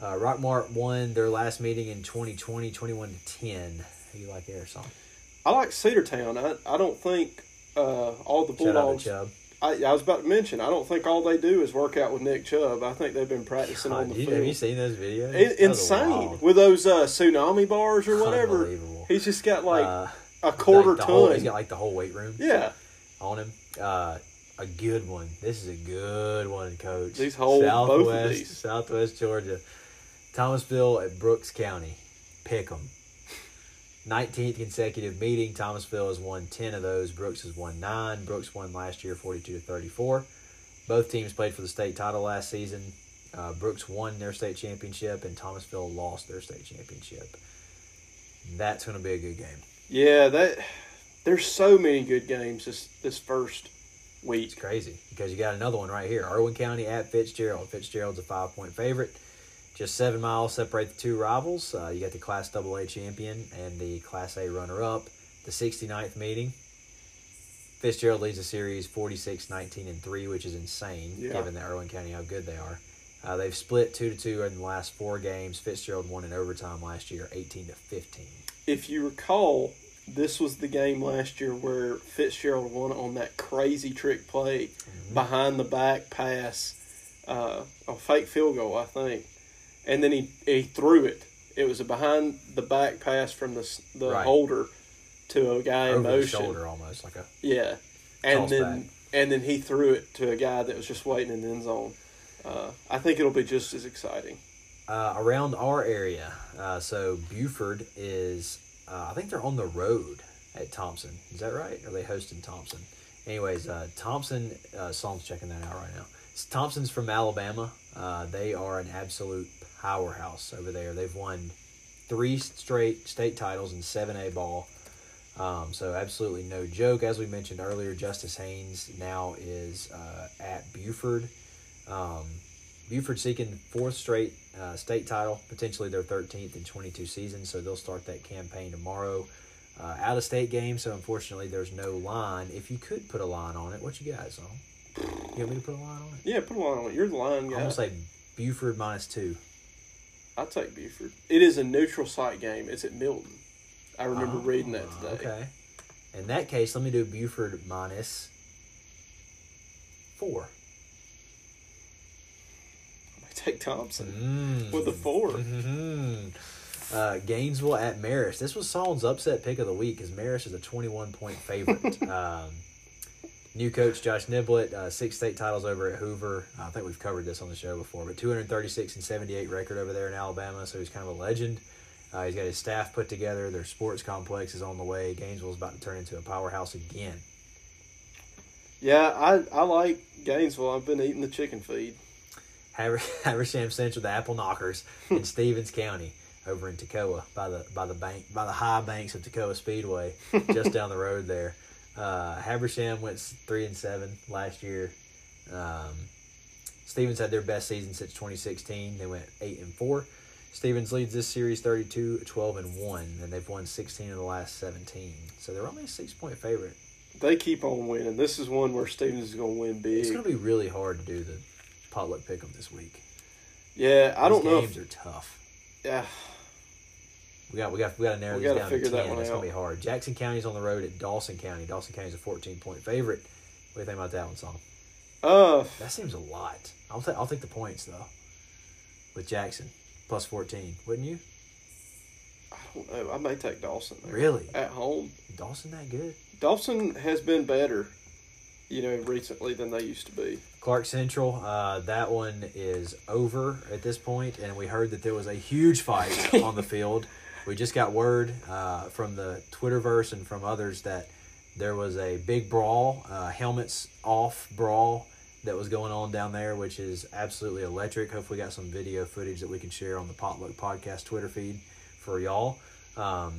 Uh, Rockmart won their last meeting in 2020, 21 to 10. How you like there, song? I like Cedartown. I, I don't think uh, all the Shout out to Bulldogs. I, I was about to mention, I don't think all they do is work out with Nick Chubb. I think they've been practicing God, on the you- field. have you seen those videos? It, insane with those uh, tsunami bars or whatever. Unbelievable. He's just got like Uh, a quarter like ton. whole- he's got like the whole weight room. yeah, on him. Uh, a good one. This is a good one, Coach. These hold both of Southwest, these. Southwest Georgia, Thomasville at Brooks County. Pick 'em. 19th consecutive meeting. Thomasville has won 10 of those. Brooks has won 9. Brooks won last year 42 to 34. Both teams played for the state title last season. Uh, Brooks won their state championship, and Thomasville lost their state championship. That's going to be a good game. yeah. That there's so many good games this this first week. It's crazy because you got another one right here. Irwin County at Fitzgerald. Fitzgerald's a five point favorite. Just seven miles separate the two rivals. Uh, you got the Class AA champion and the Class A runner up. The 69th meeting. Fitzgerald leads the series 46 19 and 3, which is insane Yeah. given that Irwin County how good they are. Uh, they've split 2 to 2 in the last four games. Fitzgerald won in overtime last year 18 to 15. If you recall, this was the game last year where Fitzgerald won on that crazy trick play behind the back pass, uh, a fake field goal, I think, and then he he threw it. It was a behind the back pass from the the Right. holder to a guy in Over the motion. shoulder almost like a Yeah, and then back. and then he threw it to a guy that was just waiting in the end zone. Uh, I think it'll be just as exciting. uh, around our area. Uh, so Buford is, uh, I think they're on the road at Thompson. Is that right? Are they hosting Thompson? Anyways, uh, Thompson, uh, Psalm's checking that out right now. Thompson's from Alabama. Uh, they are an absolute powerhouse over there. They've won three straight state titles in 7A ball. Um, so absolutely no joke. As we mentioned earlier, Justice Haynes now is uh, at Buford. Um, Buford seeking fourth straight uh, state title, potentially their 13th in 22 seasons. So they'll start that campaign tomorrow. Uh, out of state game, so unfortunately there's no line. If you could put a line on it, what you got, son? You want me to put a line on it? Yeah, put a line on it. You're the line I'm guy. gonna say Buford minus two. I'll take Buford. It is a neutral site game. It's at Milton. I remember Oh, reading that today. Okay. In that case, let me do Buford minus four. I take Thompson Mm. with a four. Mhm. Uh, Gainesville at Marist. This was Solon's upset pick of the week because Marist is a 21 point favorite. um, new coach Josh Niblett, uh, six state titles over at Hoover. I think we've covered this on the show before, but 236 and 78 record over there in Alabama, so he's kind of a legend. Uh, he's got his staff put together. Their sports complex is on the way. Gainesville's about to turn into a powerhouse again. Yeah, I, I like Gainesville. I've been eating the chicken feed. Haver- Habersham Central, the Apple Knockers in Stephens County, over in Toccoa by the by the bank by the high banks of Toccoa Speedway, just down the road there. Uh, Habersham went three and seven last year. Um, Stephens had their best season since 2016. They went eight and four. Stephens leads this series 32, 12 and one, and they've won 16 of the last 17. So they're only a six point favorite. They keep on winning. This is one where Stephens is going to win big. It's going to be really hard to do the potluck pick'em this week. yeah, I These don't know. Games If, are tough. yeah, We got we got we got to narrow We these down to that ten. It's gonna be hard. Jackson County's on the road at Dawson County. Dawson County's a fourteen point favorite. What do you think about that one, song? uh, That seems a lot. I'll take I'll take the points though. With Jackson plus fourteen, wouldn't you? I don't know. I may take Dawson there. Really? At home, Dawson that good? Dawson has been better, you know, recently than they used to be. Clarke Central, uh, that one is over at this point, and we heard that there was a huge fight on the field. We just got word uh, from the Twitterverse and from others that there was a big brawl, uh, helmets off brawl that was going on down there, which is absolutely electric. Hopefully, we got some video footage that we can share on the Potluck Podcast Twitter feed for y'all. Um,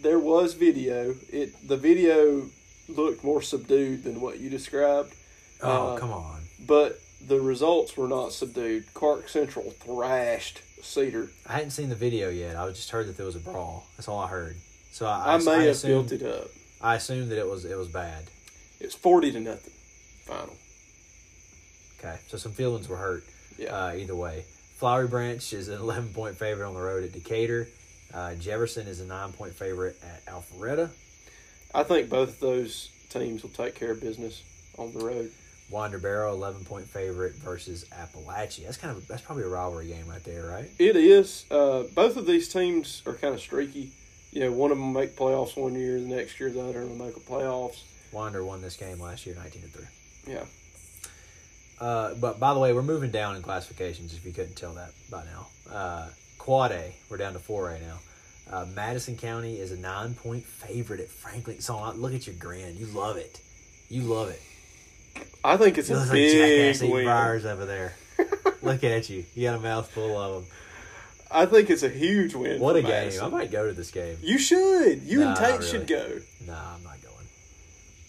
There was video. It the video looked more subdued than what you described. oh, Uh, come on. But the results were not subdued. Clarke Central thrashed Cedar. I hadn't seen the video yet. I just heard that there was a brawl. That's all I heard. So I, I, I, may I have assumed, built it up. I assumed that it was it was bad. It's forty to nothing. Final. Okay, so some feelings were hurt. Yeah. Uh, either way, Flowery Branch is an 11 point favorite on the road at Decatur. Uh, Jefferson is a nine point favorite at Alpharetta. I think both of those teams will take care of business on the road. Winder Barrow 11 point favorite versus Apalachee. That's kind of that's probably a rivalry game right there, right? It is. Uh, both of these teams are kind of streaky. You know, one of them make playoffs one year, the next year the other will make a playoffs. Winder won this game last year, 19 to three. Yeah. Uh, but by the way, we're moving down in classifications. If you couldn't tell that by now, uh, Quad A, we're down to four A now. Uh, Madison County is a nine point favorite at Franklin. So look at your grin. You love it. You love it. I think it's You a like big jackass win. fires over there. look at you. You got a mouthful of them. I think it's a huge win. What a game. I might go to this game. You should. You Nah, and Tate not should go. Nah, I'm not going.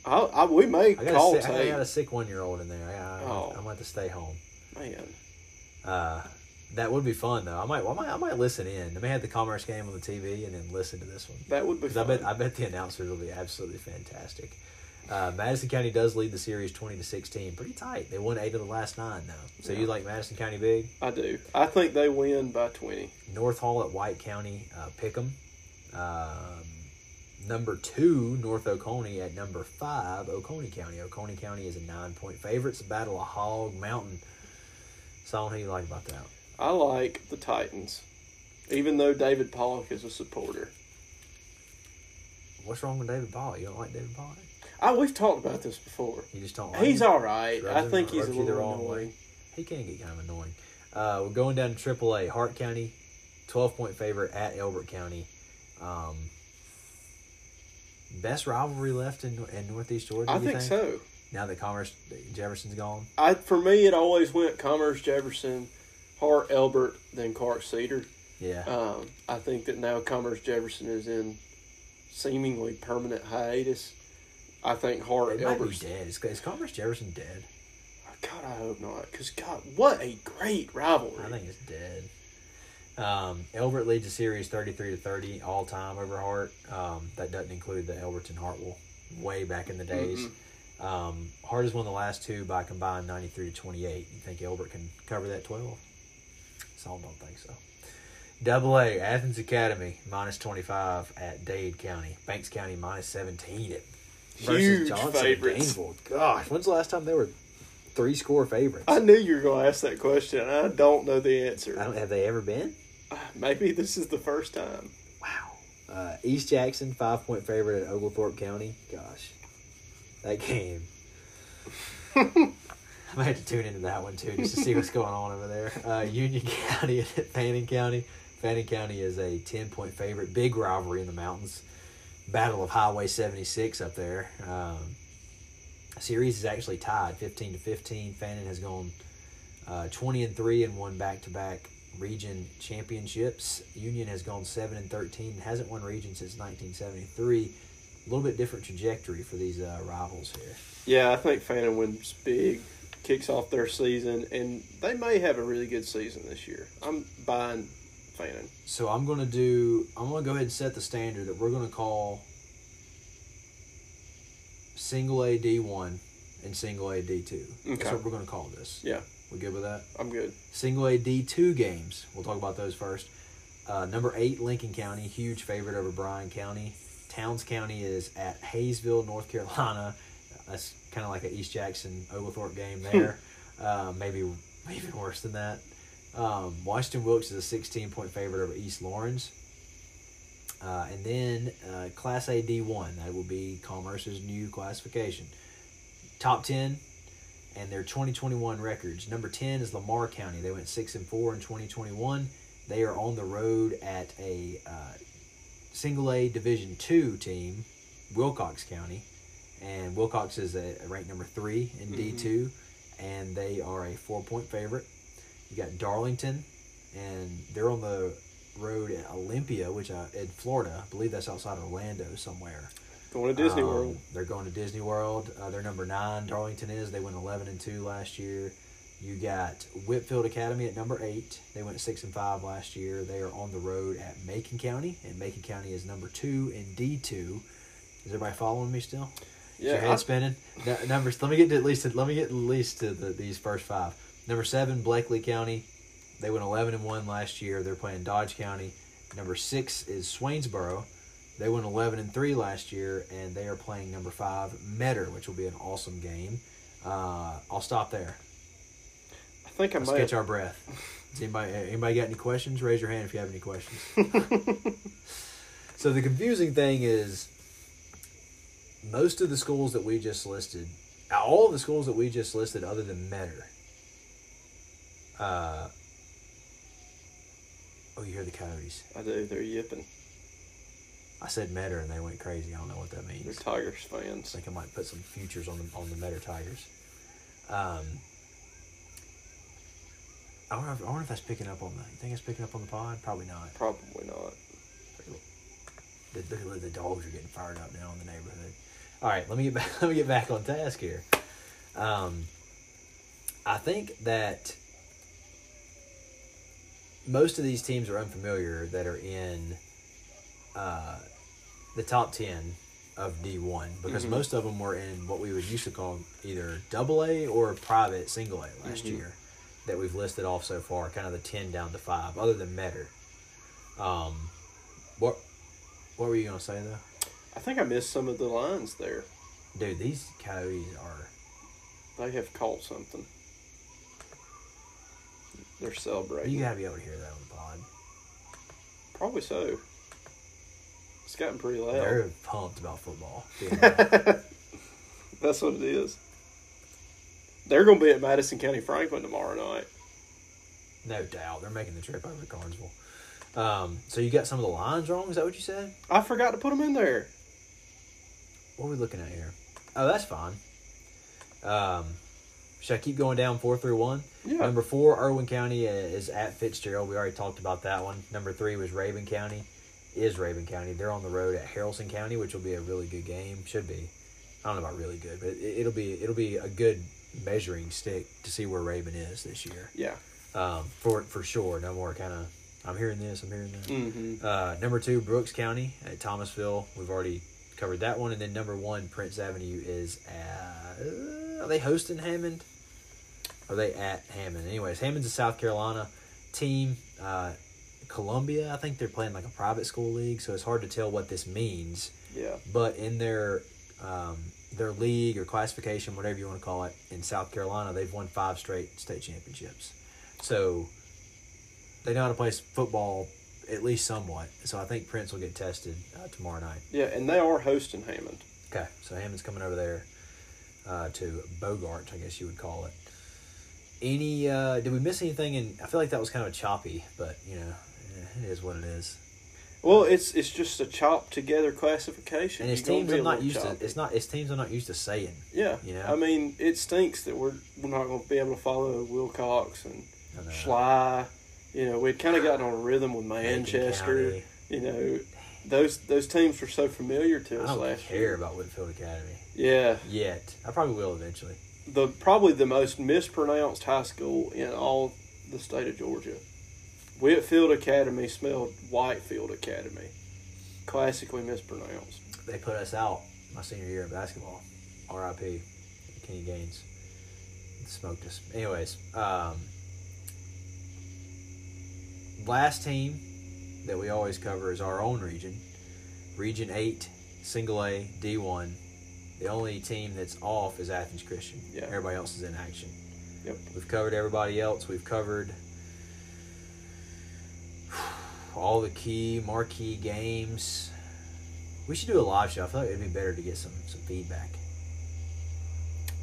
I, I we may I call sick, I got a sick one year old in there. I, I, Oh. I'm going to stay home. Man, Uh, that would be fun though. I might, I might, I might listen in. I may have the Commerce game on the TV and then listen to this one. that would be. I bet, I bet the announcers will be absolutely fantastic. Uh, Madison County does lead the series twenty to sixteen, pretty tight. They won eight of the last nine though. So you like Madison County big? I do. I think they win by twenty. North Hall at White County, uh, Pickham. Um, number two, North Oconee at number five, Oconee County. Oconee County is a nine point favorite. It's a battle of Hog Mountain. Solon, how do you like about that? I like the Titans, even though David Pollack is a supporter. What's wrong with David Pollack? You don't like David Pollack? I we've talked about this before. You just don't like He's him? all right. Rubs I think he's a the little wrong way. annoying. He can get kind of annoying. Uh, we're going down to AAA. Hart County, 12 point favorite at Elbert County. Um, best rivalry left in, in Northeast Georgia, I you think so. Now that Commerce Jefferson's gone. I for me, it always went Commerce, Jefferson, Hart, Elbert, then Clarke Cedar. Yeah. Um, I think that now Commerce Jefferson is in seemingly permanent hiatus. I think Hart, it be dead. Is, is Commerce Jefferson dead? God, I hope not. Because God, what a great rivalry! I think it's dead. Um, Elbert leads the series 33 to 30 all time over Hart. Um, that doesn't include the Elberton Hartwell way back in the days. Mm-hmm. Um, Hart has won the last two by combined 93 to 28. You think Elbert can cover that 12? Some don't think so. Double A, Athens Academy, minus 25 at Dade County. Banks County, minus 17 at Huge Johnson favorites. Gosh, when's the last time they were three score favorites? I knew you were going to ask that question. I don't know the I answer. don't, have they ever been? Maybe this is the first time. Wow. Uh, East Jackson, five point favorite at Oglethorpe County. Gosh, that game. I might have to tune into that one too just to see what's going on over there. Uh, Union County at Fannin County. Fannin County is a 10 point favorite. Big rivalry in the mountains. Battle of Highway 76 up there. Um, series is actually tied 15 to 15. Fannin has gone uh, 20 and 3 and won back to back region championships. Union has gone 7 and 13 and hasn't won region since 1973. A little bit different trajectory for these uh, rivals here. Yeah, I think Fannin wins big, kicks off their season, and they may have a really good season this year. I'm buying So I'm going to do. I'm going to go ahead and set the standard that we're going to call single A D one and single A D two. That's what we're going to call this. Yeah, We good with that? I'm good. Single A D two games. We'll talk about those first. Uh, number eight, Lincoln County, huge favorite over Bryan County. Towns County is at Hayesville, North Carolina. That's kind of like an East Jackson Oglethorpe game there. uh, maybe even worse than that. Um, Washington Wilkes is a 16 point favorite over East Lawrence. Uh, and then uh, Class A D1, that will be Commerce's new classification. Top 10 and their 2021 records. Number 10 is Lamar County. They went 6 and 4 in 2021. They are on the road at a uh, single A Division 2 team, Wilcox County. And Wilcox is a, ranked number 3 in D2 and they are a 4 point favorite. You got Darlington and they're on the road at Olympia, which uh, in Florida, I believe that's outside Orlando somewhere. Going to Disney Um, World. They're going to Disney World. Uh, they're number nine. Darlington is. They went eleven and two last year. You got Whitfield Academy at number eight. They went six and five last year. They are on the road at Macon County, and Macon County is number two in D two. Is everybody following me still? Is your Yeah, head I- spinning. Numbers. Let me get to at least. Let me get at least to the, these first five. Number seven, Blakely County. They went eleven and one last year. They're playing Dodge County. Number six is Swainsboro. They went eleven and three last year, and they are playing number five Metter, which will be an awesome game. Uh, I'll stop there. I think I Let's might. catch our breath. Does anybody anybody got any questions? Raise your hand if you have any questions. so the confusing thing is, most of the schools that we just listed, all of the schools that we just listed, other than Metter. Uh, oh, you hear the coyotes? I do. They're yipping. I said Metter and they went crazy. I don't know what that means. They're Tigers fans. I think I might put some futures on the on the Metter Tigers. Um, I wonder, if, I wonder if that's picking up on the. You think it's picking up on the pod? Probably not. Probably not. The, the, the dogs are getting fired up now in the neighborhood. All right, let me get back. Let me get back on task here. Um, I think that most of these teams are unfamiliar that are in uh, the top ten of D one because Mhm. most of them were in what we would used to call either double A or private single A last Mhm. year that we've listed off so far, kind of the ten down to five, other than Metter. Um, what what were you gonna say though? I think I missed some of the lines there. Dude, these coyotes are They have caught something. They're celebrating. you gotta be able to hear that on the pod. Probably so. It's gotten pretty loud. They're pumped about football. That's what it is. They're going to be at Madison County Franklin tomorrow night. no doubt. They're making the trip over to Carnesville. Um, so you got some of the lines wrong, is that what you said? I forgot to put them in there. What are we looking at here? Oh, that's fine. Um, should I keep going down four through one? Yeah. Number four, Irwin County is at Fitzgerald. We already talked about that one. Number three was Rabun County. Is Rabun County. They're on the road at Haralson County, which will be a really good game. Should be. I don't know about really good, but it, it'll be it'll be a good measuring stick to see where Rabun is this year. Yeah. Um, for for sure. No more kind of. I'm hearing this. I'm hearing that. Mm-hmm. Uh, number two, Brooks County at Thomasville. We've already covered that one. And then number one, Prince Avenue is at. Uh, are they hosting Hammond? Are they at Hammond? Anyways, Hammond's a South Carolina team. Uh, Columbia, I think they're playing like a private school league, so it's hard to tell what this means. Yeah. But in their um, their league or classification, whatever you want to call it, in South Carolina, they've won five straight state championships. So they know how to play football at least somewhat. So I think Prince will get tested uh, tomorrow night. Yeah, and they are hosting Hammond. Okay, so Hammond's coming over there uh, to Bogart, I guess you would call it. Any? Uh, did we miss anything? And I feel like that was kind of choppy, but you know, eh, it is what it is. Well, it's it's just a chop together classification. And it's You're teams be a I'm not used to. It's not. It's teams I'm not used to saying. Yeah. you know? I mean, it stinks that we're we're not going to be able to follow Wilcox and. Schley. You know, we'd kind of gotten on a rhythm with Manchester. You know, those those teams were so familiar to us I don't last care year. about Whitfield Academy Yeah, yet. I probably will eventually. The probably the most mispronounced high school in all the state of Georgia. Whitfield Academy spelled Whitefield Academy. Classically mispronounced. They put us out my senior year of basketball. R.I.P. Kenny Gaines smoked us. Anyways, um, last team that we always cover is our own region, Region Eight, Single A, D one. The only team that's off is Athens Christian. Yeah. Everybody else is in action. Yep. We've covered everybody else. We've covered all the key marquee games. We should do a live show. I feel like it'd be better to get some some feedback.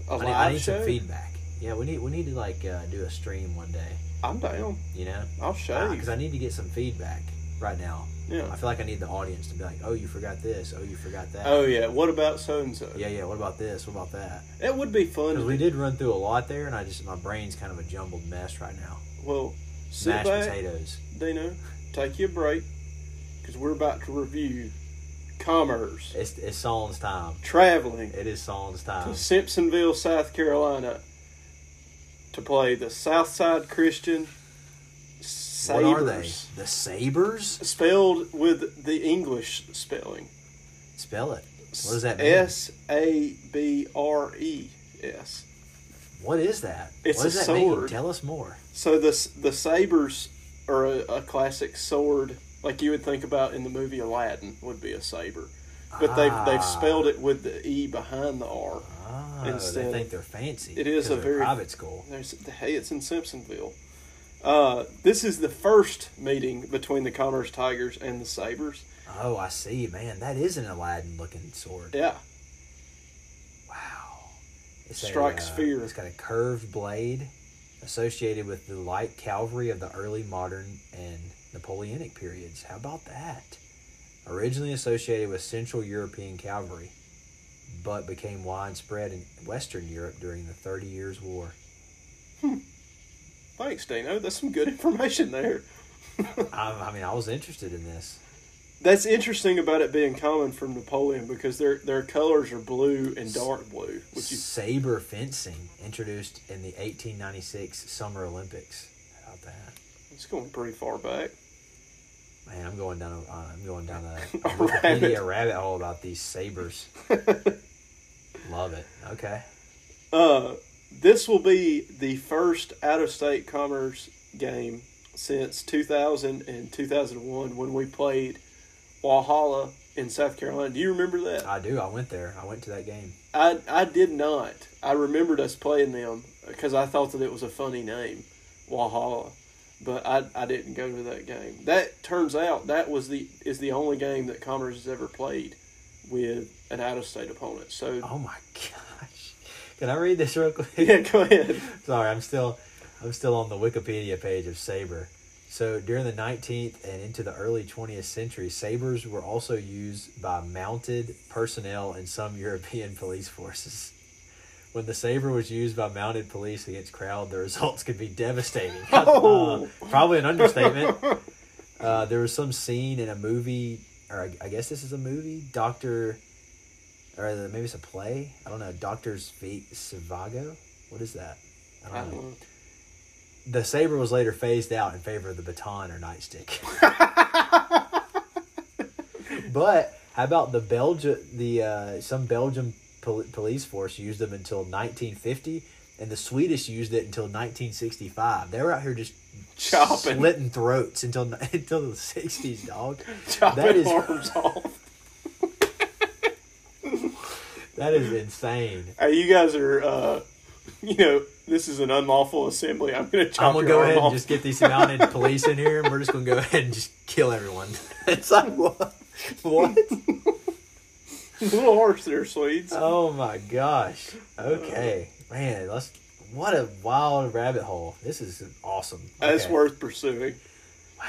A I need, I need some feedback. Yeah, we need we need to like uh, do a stream one day. I'm down. You know, I'll show you because. I need to get some feedback right now. Yeah. I feel like I need the audience to be like, "Oh, you forgot this. Oh, you forgot that." Oh yeah. What about so and so? yeah, yeah. What about this? What about that? It would be fun. Because we did run through a lot there, and I just my brain's kind of a jumbled mess right now. Well, sit Mashed back, potatoes. Dino. Take you a break because we're about to review commerce It's it's Solon's time. traveling It is to time. Simpsonville, South Carolina, to play the Southside Christian What are they? The Sabers? Spelled with the English spelling. Spell it. What does that mean? S A B R E S. What is that? It's what does a that mean? sword. Tell us more. So the the sabers are a, a classic sword, like you would think about in the movie Aladdin would be a saber, but they've they've Ah. spelled it with the e behind the r. Oh, Instead- they think they're fancy. It is a very- private school. There's hey, it's in Simpsonville. Uh, this is the first meeting between the Commerce Tigers and the Sabers. Oh, I see, man. That is an Aladdin looking sword. Yeah, Wow. It's Strikes a, uh, fear. It's got a curved blade associated with the light cavalry of the early modern and Napoleonic periods. How about that? Originally associated with Central European cavalry, but became widespread in Western Europe during the Thirty Years' War. Thanks, Dino. That's some good information there. I, I mean, I was interested in this. That's interesting about it being common from Napoleon because their their colors are blue and dark blue, which you Saber fencing introduced in the 1896 Summer Olympics. How about that? it's going pretty far back. Man, I'm going down. A, uh, I'm going down a, A a Wikipedia rabbit. rabbit hole about these sabers. Love it. Okay. Uh, this will be the first out of state commerce game since 2000 and 2001 when we played Walhalla in South Carolina. Do you remember that? I do. I went there. I went to that game. I I did not. I remembered us playing them because I thought that it was a funny name, Walhalla, but I I didn't go to that game. That turns out that was the is the only game that Commerce has ever played with an out of state opponent. So Oh my gosh! Can I read this real quick? yeah, go ahead. Sorry, I'm still I'm still on the Wikipedia page of saber. So during the 19th and into the early 20th century, sabers were also used by mounted personnel in some European police forces. When the saber was used by mounted police against crowd, the results could be devastating. Oh. Uh, probably an understatement. Uh, there was some scene in a movie, or I, I guess this is a movie, Doctor, or maybe it's a play. I don't know. Doctor's Fate Zhivago. What is that? I I don't know. don't know. The saber was later phased out in favor of the baton or nightstick. but how about the Belgium? The uh, some Belgian pol- police force used them until 1950, and the Swedish used it until 1965. They were out here just Chopping. slitting throats until until the 60s, dog. Chopping That is- arms off. That is insane. Hey, you guys are, uh, you know, this is an unlawful assembly. I'm going to chop I'm gonna go ahead off. and just get these mounted police in here, and we're just gonna go ahead and just kill everyone. It's like what? What? a little harsh there, Swedes. Oh my gosh. Okay, man. Let's. What a wild rabbit hole. This is awesome. That's Okay. worth pursuing. Wow.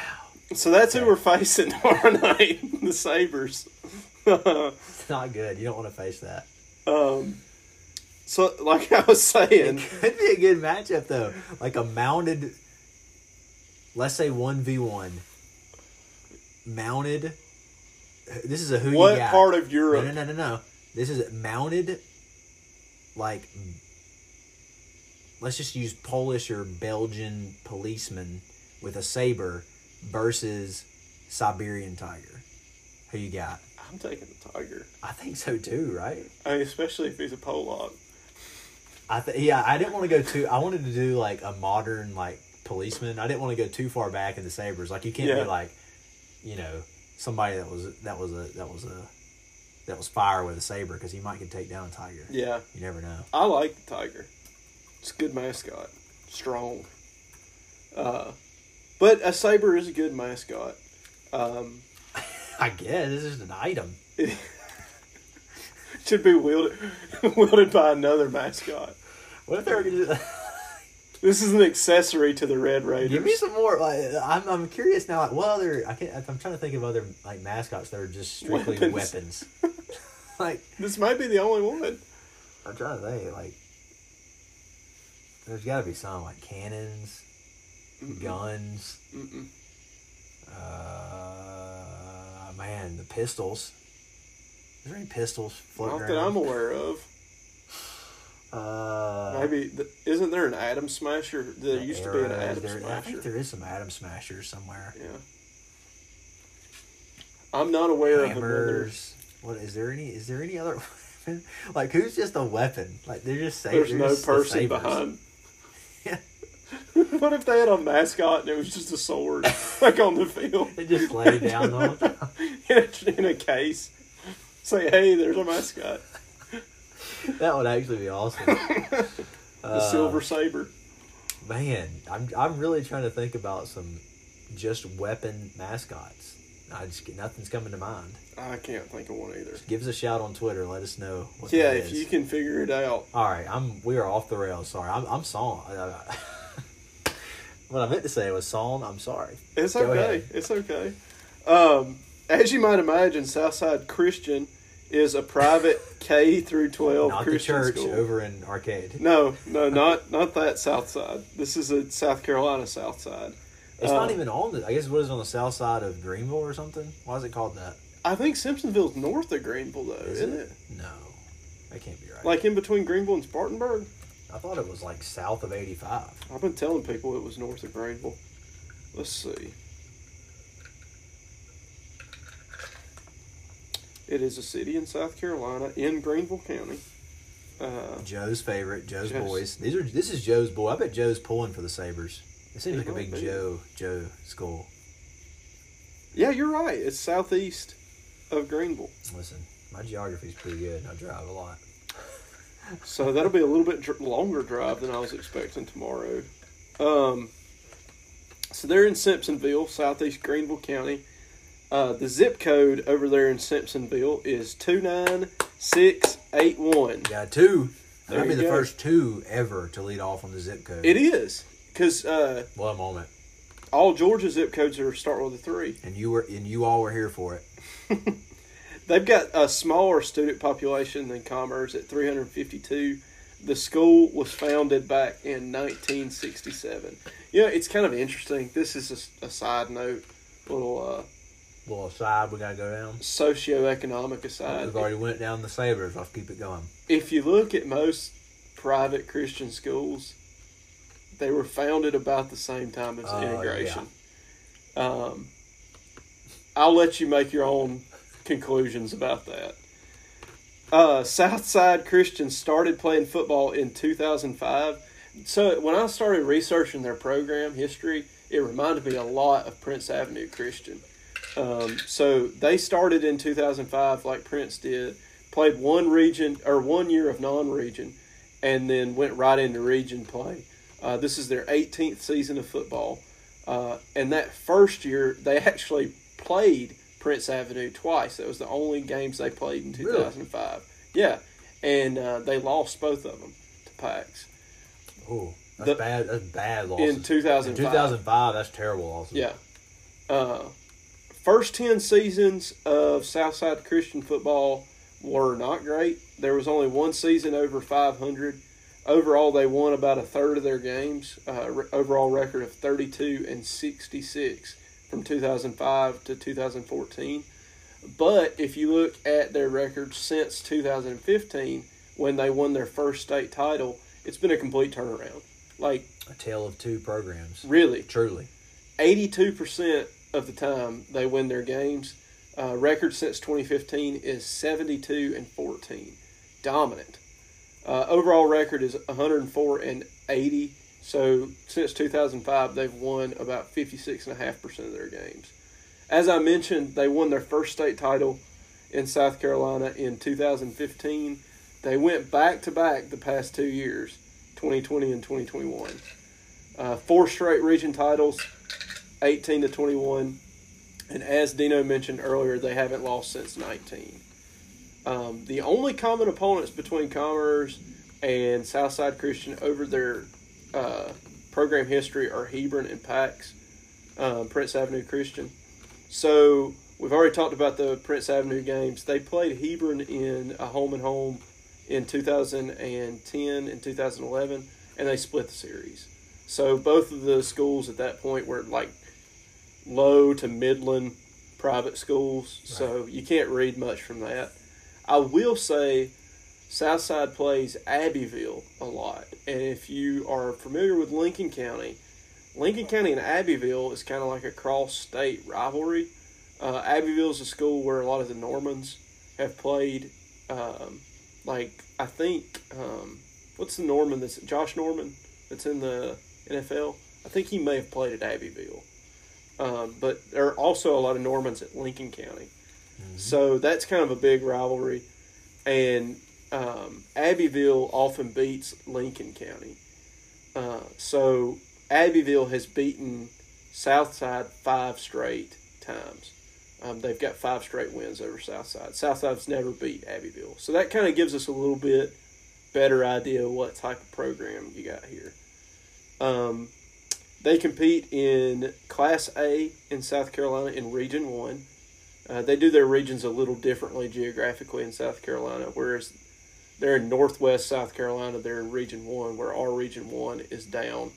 So that's Okay. who we're facing tomorrow night, the Sabres. It's not good. You don't want to face that. Um, so, like I was saying, It could be a good matchup though. Like a mounted. Let's say one v one. Mounted. This is a who what you got. part of No, Europe? no, no, no, no. This is mounted, like, let's just use Polish or Belgian policemen with a saber versus Siberian tiger. Who you got? I'm taking the Tiger. I think so too, right? I mean, especially if he's a Polak. I th- yeah, I didn't want to go too. I wanted to do like a modern like policeman. I didn't want to go too far back in the sabers. Like you can't Yeah. be like, you know, somebody that was that was a that was a that was fire with a saber because he might could take down a tiger. Yeah, You never know. I like the Tiger. It's a good mascot. Strong. Uh, but a Sabre is a good mascot. Um, I guess this is an item. should be wielded, wielded by another mascot. What if they were gonna do- This is an accessory to the Red Raiders. give me some more? Like, I'm I'm curious now. Like, what other? I can't. I'm trying to think of other like mascots that are just strictly Weapons. weapons. like This might be the only one. I'm trying to think. Like, there's got to be some like cannons, guns. Mm-mm. Uh, man, the pistols. Is there any pistols floating Not that I'm aware of. Uh, Maybe isn't there an Atom Smasher? There the used to be an Atom there- I think Smasher. there is some atom smashers somewhere. Yeah. I'm not aware of another. Hammers. What is there any? Is there any other? like who's just a weapon? Like they're just sa- There's no the person sabers. behind. What if they had a mascot and it was just a sword, like on the field, They just lay down whole time. in a, in a case? Say, hey, there's a mascot. That would actually be awesome. The Uh, silver saber. Man, I'm I'm really trying to think about some just weapon mascots. I just nothing's coming to mind. I can't think of one either. Give us a shout on Twitter. Let us know. What Yeah, if is. you can figure it out. All right, I'm. We are off the rails. Sorry, I'm. I'm song. What I meant to say was song. I'm sorry. It's Go okay. ahead. It's okay. Um, as you might imagine, Southside Christian is a private K through twelve Not the Christian church school. over in Arcade. No, no, not not that South Side. This is a South Carolina South Side. It's not Uh, even on the. I guess what is on the south side of Greenville or something? Why is it called that? I think Simpsonville's north of Greenville, though, Is isn't it? it? No, that can't be right. Like in between Greenville and Spartanburg. I thought it was like south of eighty five. I've been telling people it was north of Greenville. Let's see. It is a city in South Carolina in Greenville County. Uh, Joe's favorite, Joe's, Joe's. boys. These are this is Joe's boy. I bet Joe's pulling for the Sabers. It seems like a big be. Joe Joe school. yeah, you're right. It's southeast of Greenville. Listen, my geography's pretty good. I drive a lot. So that'll be a little bit dr- longer drive than I was expecting tomorrow. Um, so they're in Simpsonville, southeast Greenville County. Uh, the zip code over there in Simpsonville is 29681. Got two. That'd be the go. first two ever to lead off on the zip code. It is. Because uh, What a moment. all Georgia zip codes are start with a 3. And you were and you all were here for it. They've got a smaller student population than Commerce at 352. The school was founded back in 1967. You know, it's kind of interesting. This is a side note, little uh, little aside we gotta go down. socioeconomic aside. We've already went down the Sabers. Let's keep it going. If you look at most private Christian schools, they were founded about the same time as Oh, integration. Um, I'll let you make your own conclusions about that. Uh, Southside Christian started playing football in 2005. So when I started researching their program history, it reminded me a lot of Prince Avenue Christian. Um, so they started in 2005, like Prince did, played one region or one year of non-region, and then went right into region play. Uh, this is their 18th season of football, uh, and that first year they actually played Prince Avenue twice. That was the only games they played in Really? 2005. Yeah, and uh, they lost both of them to Pax Oh, that's The- bad. That's bad losses. in 2005. 2005, that's terrible losses. Yeah. Uh, first 10 seasons of Southside Christian football were not great. There was only one season over 500. Overall, they won about a third of their games. Uh, re- overall record of 32 and 66 from 2005 to 2014. But if you look at their record since 2015, when they won their first state title, it's been a complete turnaround. Like, A tale of two programs. really. Truly. 82% of the time they win their games. Uh, record since 2015 is 72 and 14. Dominant. Uh, overall record is 104 and 80. So since 2005, they've won about 56.5% of their games. As I mentioned, they won their first state title in South Carolina in 2015. They went back to back the past two years, 2020 and 2021. Uh, four straight region titles, 18 to 21. And as Dino mentioned earlier, they haven't lost since 19. Um, the only common opponents between Commerce and Southside Christian over their uh, program history are Hebron and Pax, um, Prince Avenue Christian. So we've already talked about the Prince Avenue games. They played Hebron in a home and home in 2010 and 2011, and they split the series. So both of the schools at that point were like low to midland private schools. So you can't read much from that. I will say Southside plays Abbeville a lot. And if you are familiar with Lincoln County, Lincoln County and Abbeville is kind of like a cross state rivalry. Uh, Abbeville is a school where a lot of the Normans have played. Um, like, I think, um, what's the Norman that's Josh Norman that's in the NFL? I think he may have played at Abbeville. Um, but there are also a lot of Normans at Lincoln County. So that's kind of a big rivalry. And um, Abbeville often beats Lincoln County. Uh, so Abbeville has beaten Southside five straight times. Um, they've got five straight wins over Southside. Southside's never beat Abbeville. So that kind of gives us a little bit better idea of what type of program you got here. Um, they compete in Class A in South Carolina in Region 1. Uh, they do their regions a little differently geographically in South Carolina, whereas they're in Northwest South Carolina, they're in Region 1, where our Region 1 is down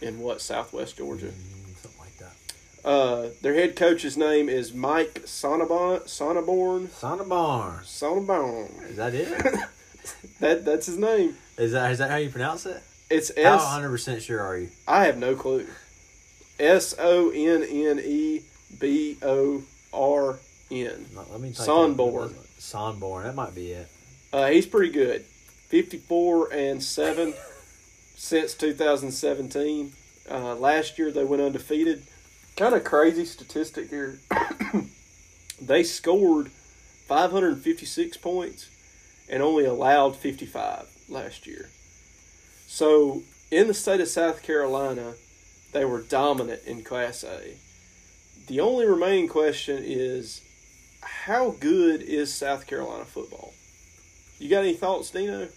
in what, Southwest Georgia. Mm, something like that. Uh, their head coach's name is Mike Sonneborn. Sonneborn. Sonneborn. Sonneborn. Is that it? That that's his name. is that is that how you pronounce it? It's S. How S. 100 percent sure are you? I have no clue. S O N N E B O R N. Let me Sonborn. Sonborn. That might be it. Uh, he's pretty good. 54 and 7 since 2017. Uh, last year they went undefeated. Kind of crazy statistic here. they scored 556 points and only allowed 55 last year. So in the state of South Carolina, they were dominant in Class A. The only remaining question is how good is South Carolina football? You got any thoughts, Dino?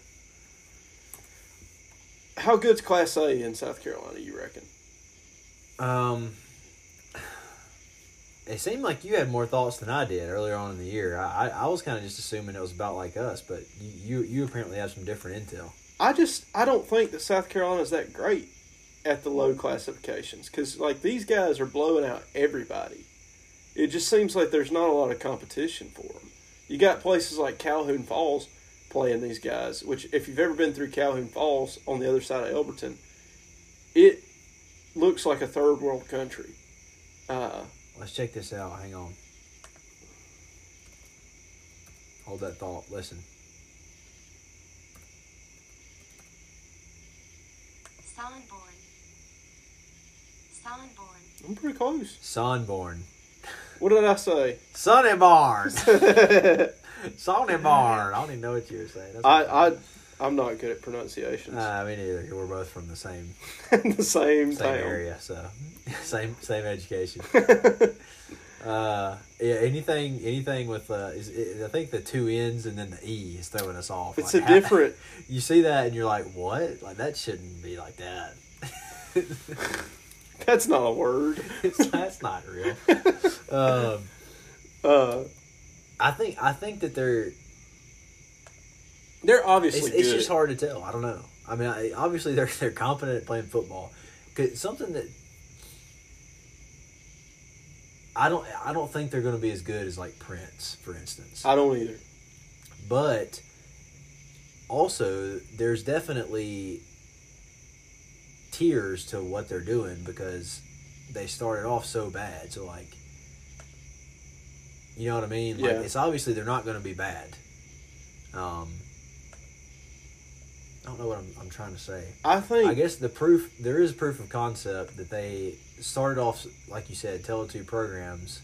How good's Class A in South Carolina, you reckon? Um, it seemed like you had more thoughts than I did earlier on in the year. I, I, I was kind of just assuming it was about like us, but you, you you apparently have some different intel. I just I don't think that South Carolina's that great at the low classifications because like these guys are blowing out everybody. It just seems like there's not a lot of competition for them. You got places like Calhoun Falls playing these guys, which if you've ever been through Calhoun Falls on the other side of Elberton, it looks like a third world country. Uh, Let's check this out. Hang on. Hold that thought. Listen. Sonnenborn. Sonnenborn. I'm pretty close. Sonborn. What did I say? Sonneborn. I Sonneborn. I don't even know what you were saying. That's I I'm not good at pronunciations. Uh, me neither. We're both from the same the same, same town. area, so same same education. Uh, yeah. Anything anything with uh, is it, I think the two N's and then the E is throwing us off. It's Like, a how- different. You see that and you're like, what? Like that shouldn't be like that. That's not a word. It's- that's not real. Um, Uh, I think I think that they're they're obviously it's good. just hard to tell. I don't know. I mean, I, obviously they're they're competent at playing football. 'Cause something that I don't I don't think they're going to be as good as like Prince, for instance. I don't either. but also there's definitely tiers to what they're doing because they started off so bad. So like, you know what I mean? Like, Yeah. it's obviously they're not going to be bad. Um, I don't know what I'm, I'm trying to say. I think I guess the proof there is proof of concept that they started off like you said, Tele two programs,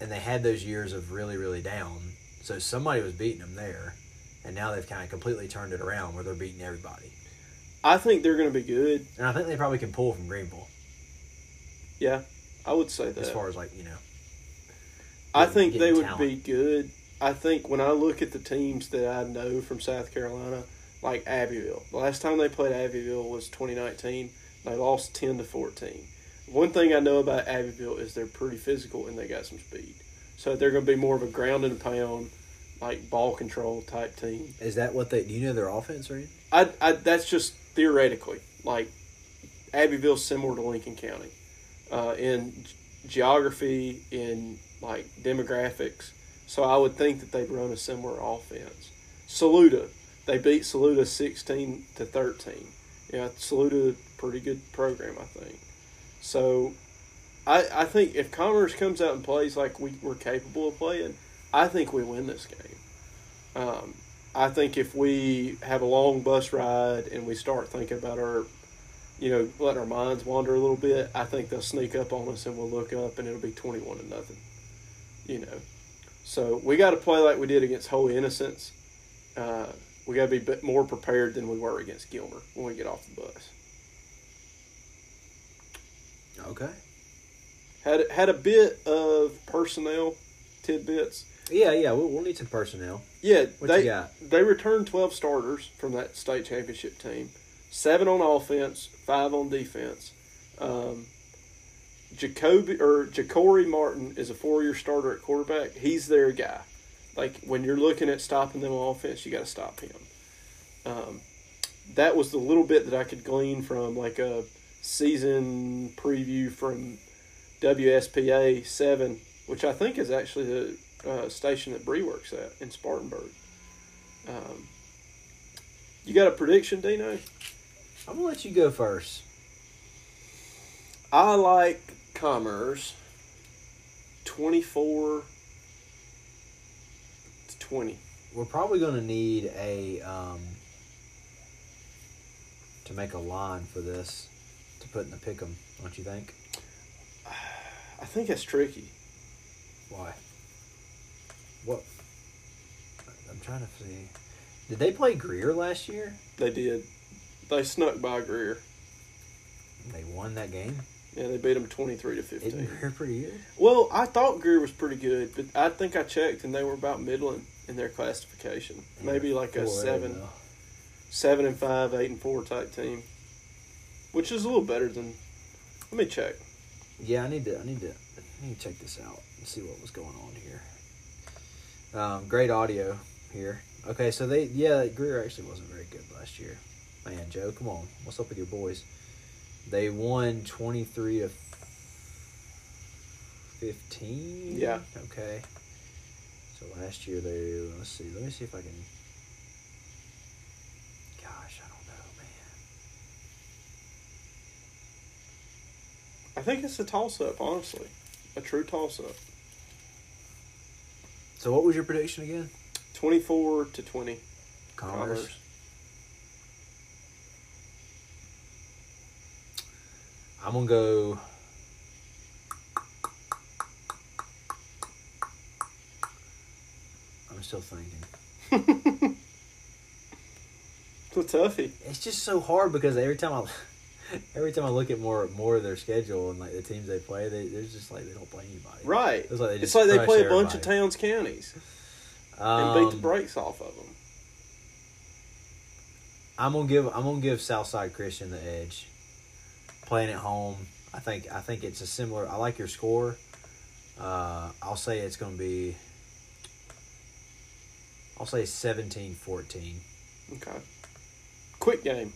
and they had those years of really really down. So somebody was beating them there, and now they've kind of completely turned it around where they're beating everybody. I think they're going to be good. And I think they probably can pull from Greenville Yeah, I would say that. as far as like you know. I think they would talent. be good. I think when I look at the teams that I know from South Carolina, like Abbeville, the last time they played Abbeville was 2019. They lost 10 to 14. One thing I know about Abbeville is they're pretty physical and they got some speed. So they're going to be more of a ground and pound, like ball control type team. Is that what they? Do you know their offense or anything? I, I that's just theoretically like Abbeville's similar to Lincoln County uh, in geography, in like demographics. So I would think that they'd run a similar offense. Saluda, they beat Saluda sixteen to thirteen. Yeah, Saluda, pretty good program, I think. So I I think if Commerce comes out and plays like we, we're capable of playing, I think we win this game. Um, I think if we have a long bus ride and we start thinking about our, you know, letting our minds wander a little bit, I think they'll sneak up on us and we'll look up and it'll be 21 to nothing. You know. So we got to play like we did against Holy Innocents. Uh, we got to be a bit more prepared than we were against Gilmer when we get off the bus. Okay. Had had a bit of personnel tidbits. Yeah, yeah. We'll, we'll need some personnel. Yeah, What they they returned twelve starters from that state championship team. Seven on offense, five on defense. Um, Jacoby or Ja'Cory Martin is a four year starter at quarterback. He's their guy. Like when you're looking at stopping them on offense, you got to stop him. Um, that was the little bit that I could glean from like a season preview from WSPA seven, which I think is actually the uh, station that Bree works at in Spartanburg. Um, you got a prediction, Dino? I'm gonna let you go first. I like Commerce. Twenty four to twenty. We're probably gonna need a um, to make a line for this to put in the pick'em. Don't you think? I think that's tricky. Why? What? I'm trying to see. Did they play Greer last year? They did. They snuck by Greer. They won that game. Yeah, they beat them twenty three to fifteen. Isn't Greer pretty good? Well, I thought Greer was pretty good, but I think I checked and they were about middling in their classification. Maybe like a seven, seven and five, eight and four type team, which is a little better than. Let me check. Yeah, I need to. I need to. I need to check this out and see what was going on here. Um, great audio here. Okay, so they yeah Greer actually wasn't very good last year. Man, Joe, come on, what's up with your boys? They won twenty three to fifteen. Yeah. Okay. So last year they let's see. Let me see if I can. Gosh, I don't know, man. I think it's a toss up, honestly, a true toss up. So what was your prediction again? Twenty four to twenty. Commerce. Commerce. I'm gonna go. I'm still thinking. It's a toughie. It's just so hard because every time I, every time I look at more more of their schedule and like the teams they play, they they're just like they don't play anybody. Right. It's like they, It's like they play a bunch of towns, counties, and beat the Um, brakes off of them. I'm gonna give I'm gonna give Southside Christian the edge. Playing at home, I think I think it's a similar. I like your score. Uh, I'll say it's gonna be. I'll say 17-14. Okay. Quick game,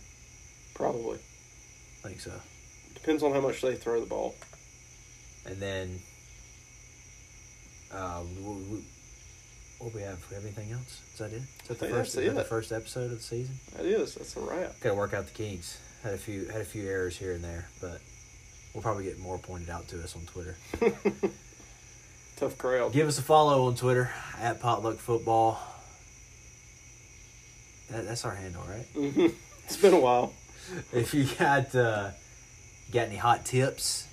probably. I think so. Depends on how much they throw the ball. And then, uh, we, we, what we have? We have anything else? Is that it? Is that the first? Is that the first episode of the season? That is. That's a wrap. Got to work out the kinks. Had a few had a few errors here and there, but we'll probably get more pointed out to us on Twitter. Tough crowd. Give us a follow on Twitter at Potluck Football. That, that's our handle, right? hmm It's been a while. if you got uh, got any hot tips,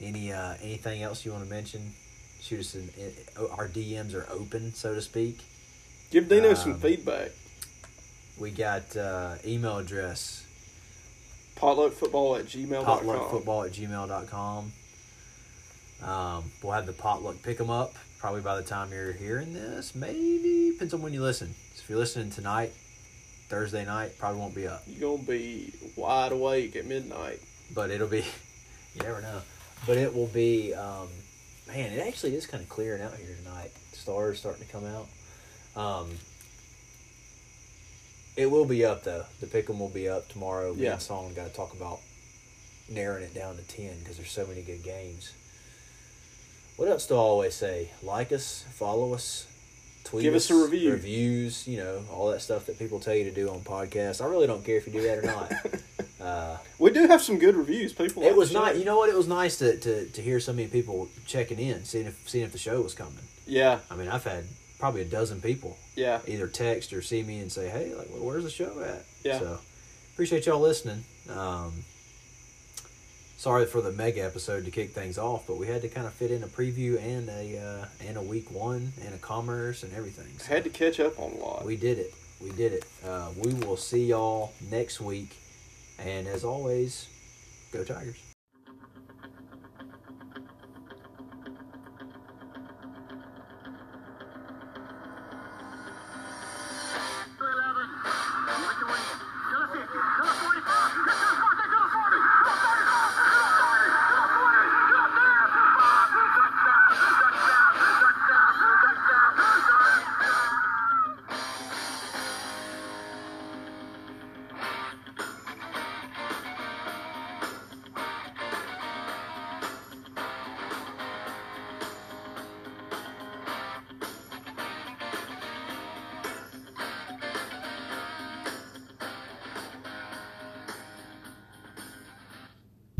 any uh, anything else you want to mention, shoot us in. Our DMs are open, so to speak. Give Dino some Um, feedback. We got uh, email address Potluckfootball at gmail.com. potluckfootball at gmail.com. Um, we'll have the potluck pick 'em up probably by the time you're hearing this. Maybe depends on when you listen. So if you're listening tonight, Thursday night, probably won't be up. You're going to be wide awake at midnight. but it'll be you never know but it will be um, man it actually is kind of clearing out here tonight stars starting to come out um, it will be up though the pick'em will be up tomorrow me Yeah. and song got to talk about narrowing it down to 10 because there's so many good games what else do i always say like us follow us tweet Give us a review. reviews you know all that stuff that people tell you to do on podcasts i really don't care if you do that or not uh, We do have some good reviews. People. it was nice. You know what? It was nice to, to, to hear so many people checking in, seeing if seeing if the show was coming. Yeah. I mean, I've had probably a dozen people Yeah. either text or see me and say, "Hey, like, well, where's the show at?" Yeah. So appreciate y'all listening. Um, sorry for the mega episode to kick things off, but we had to kind of fit in a preview and a uh, and a week one and a commerce and everything. So Had to catch up on a lot. we did it. We did it. Uh, we will see y'all next week, and as always, go Tigers.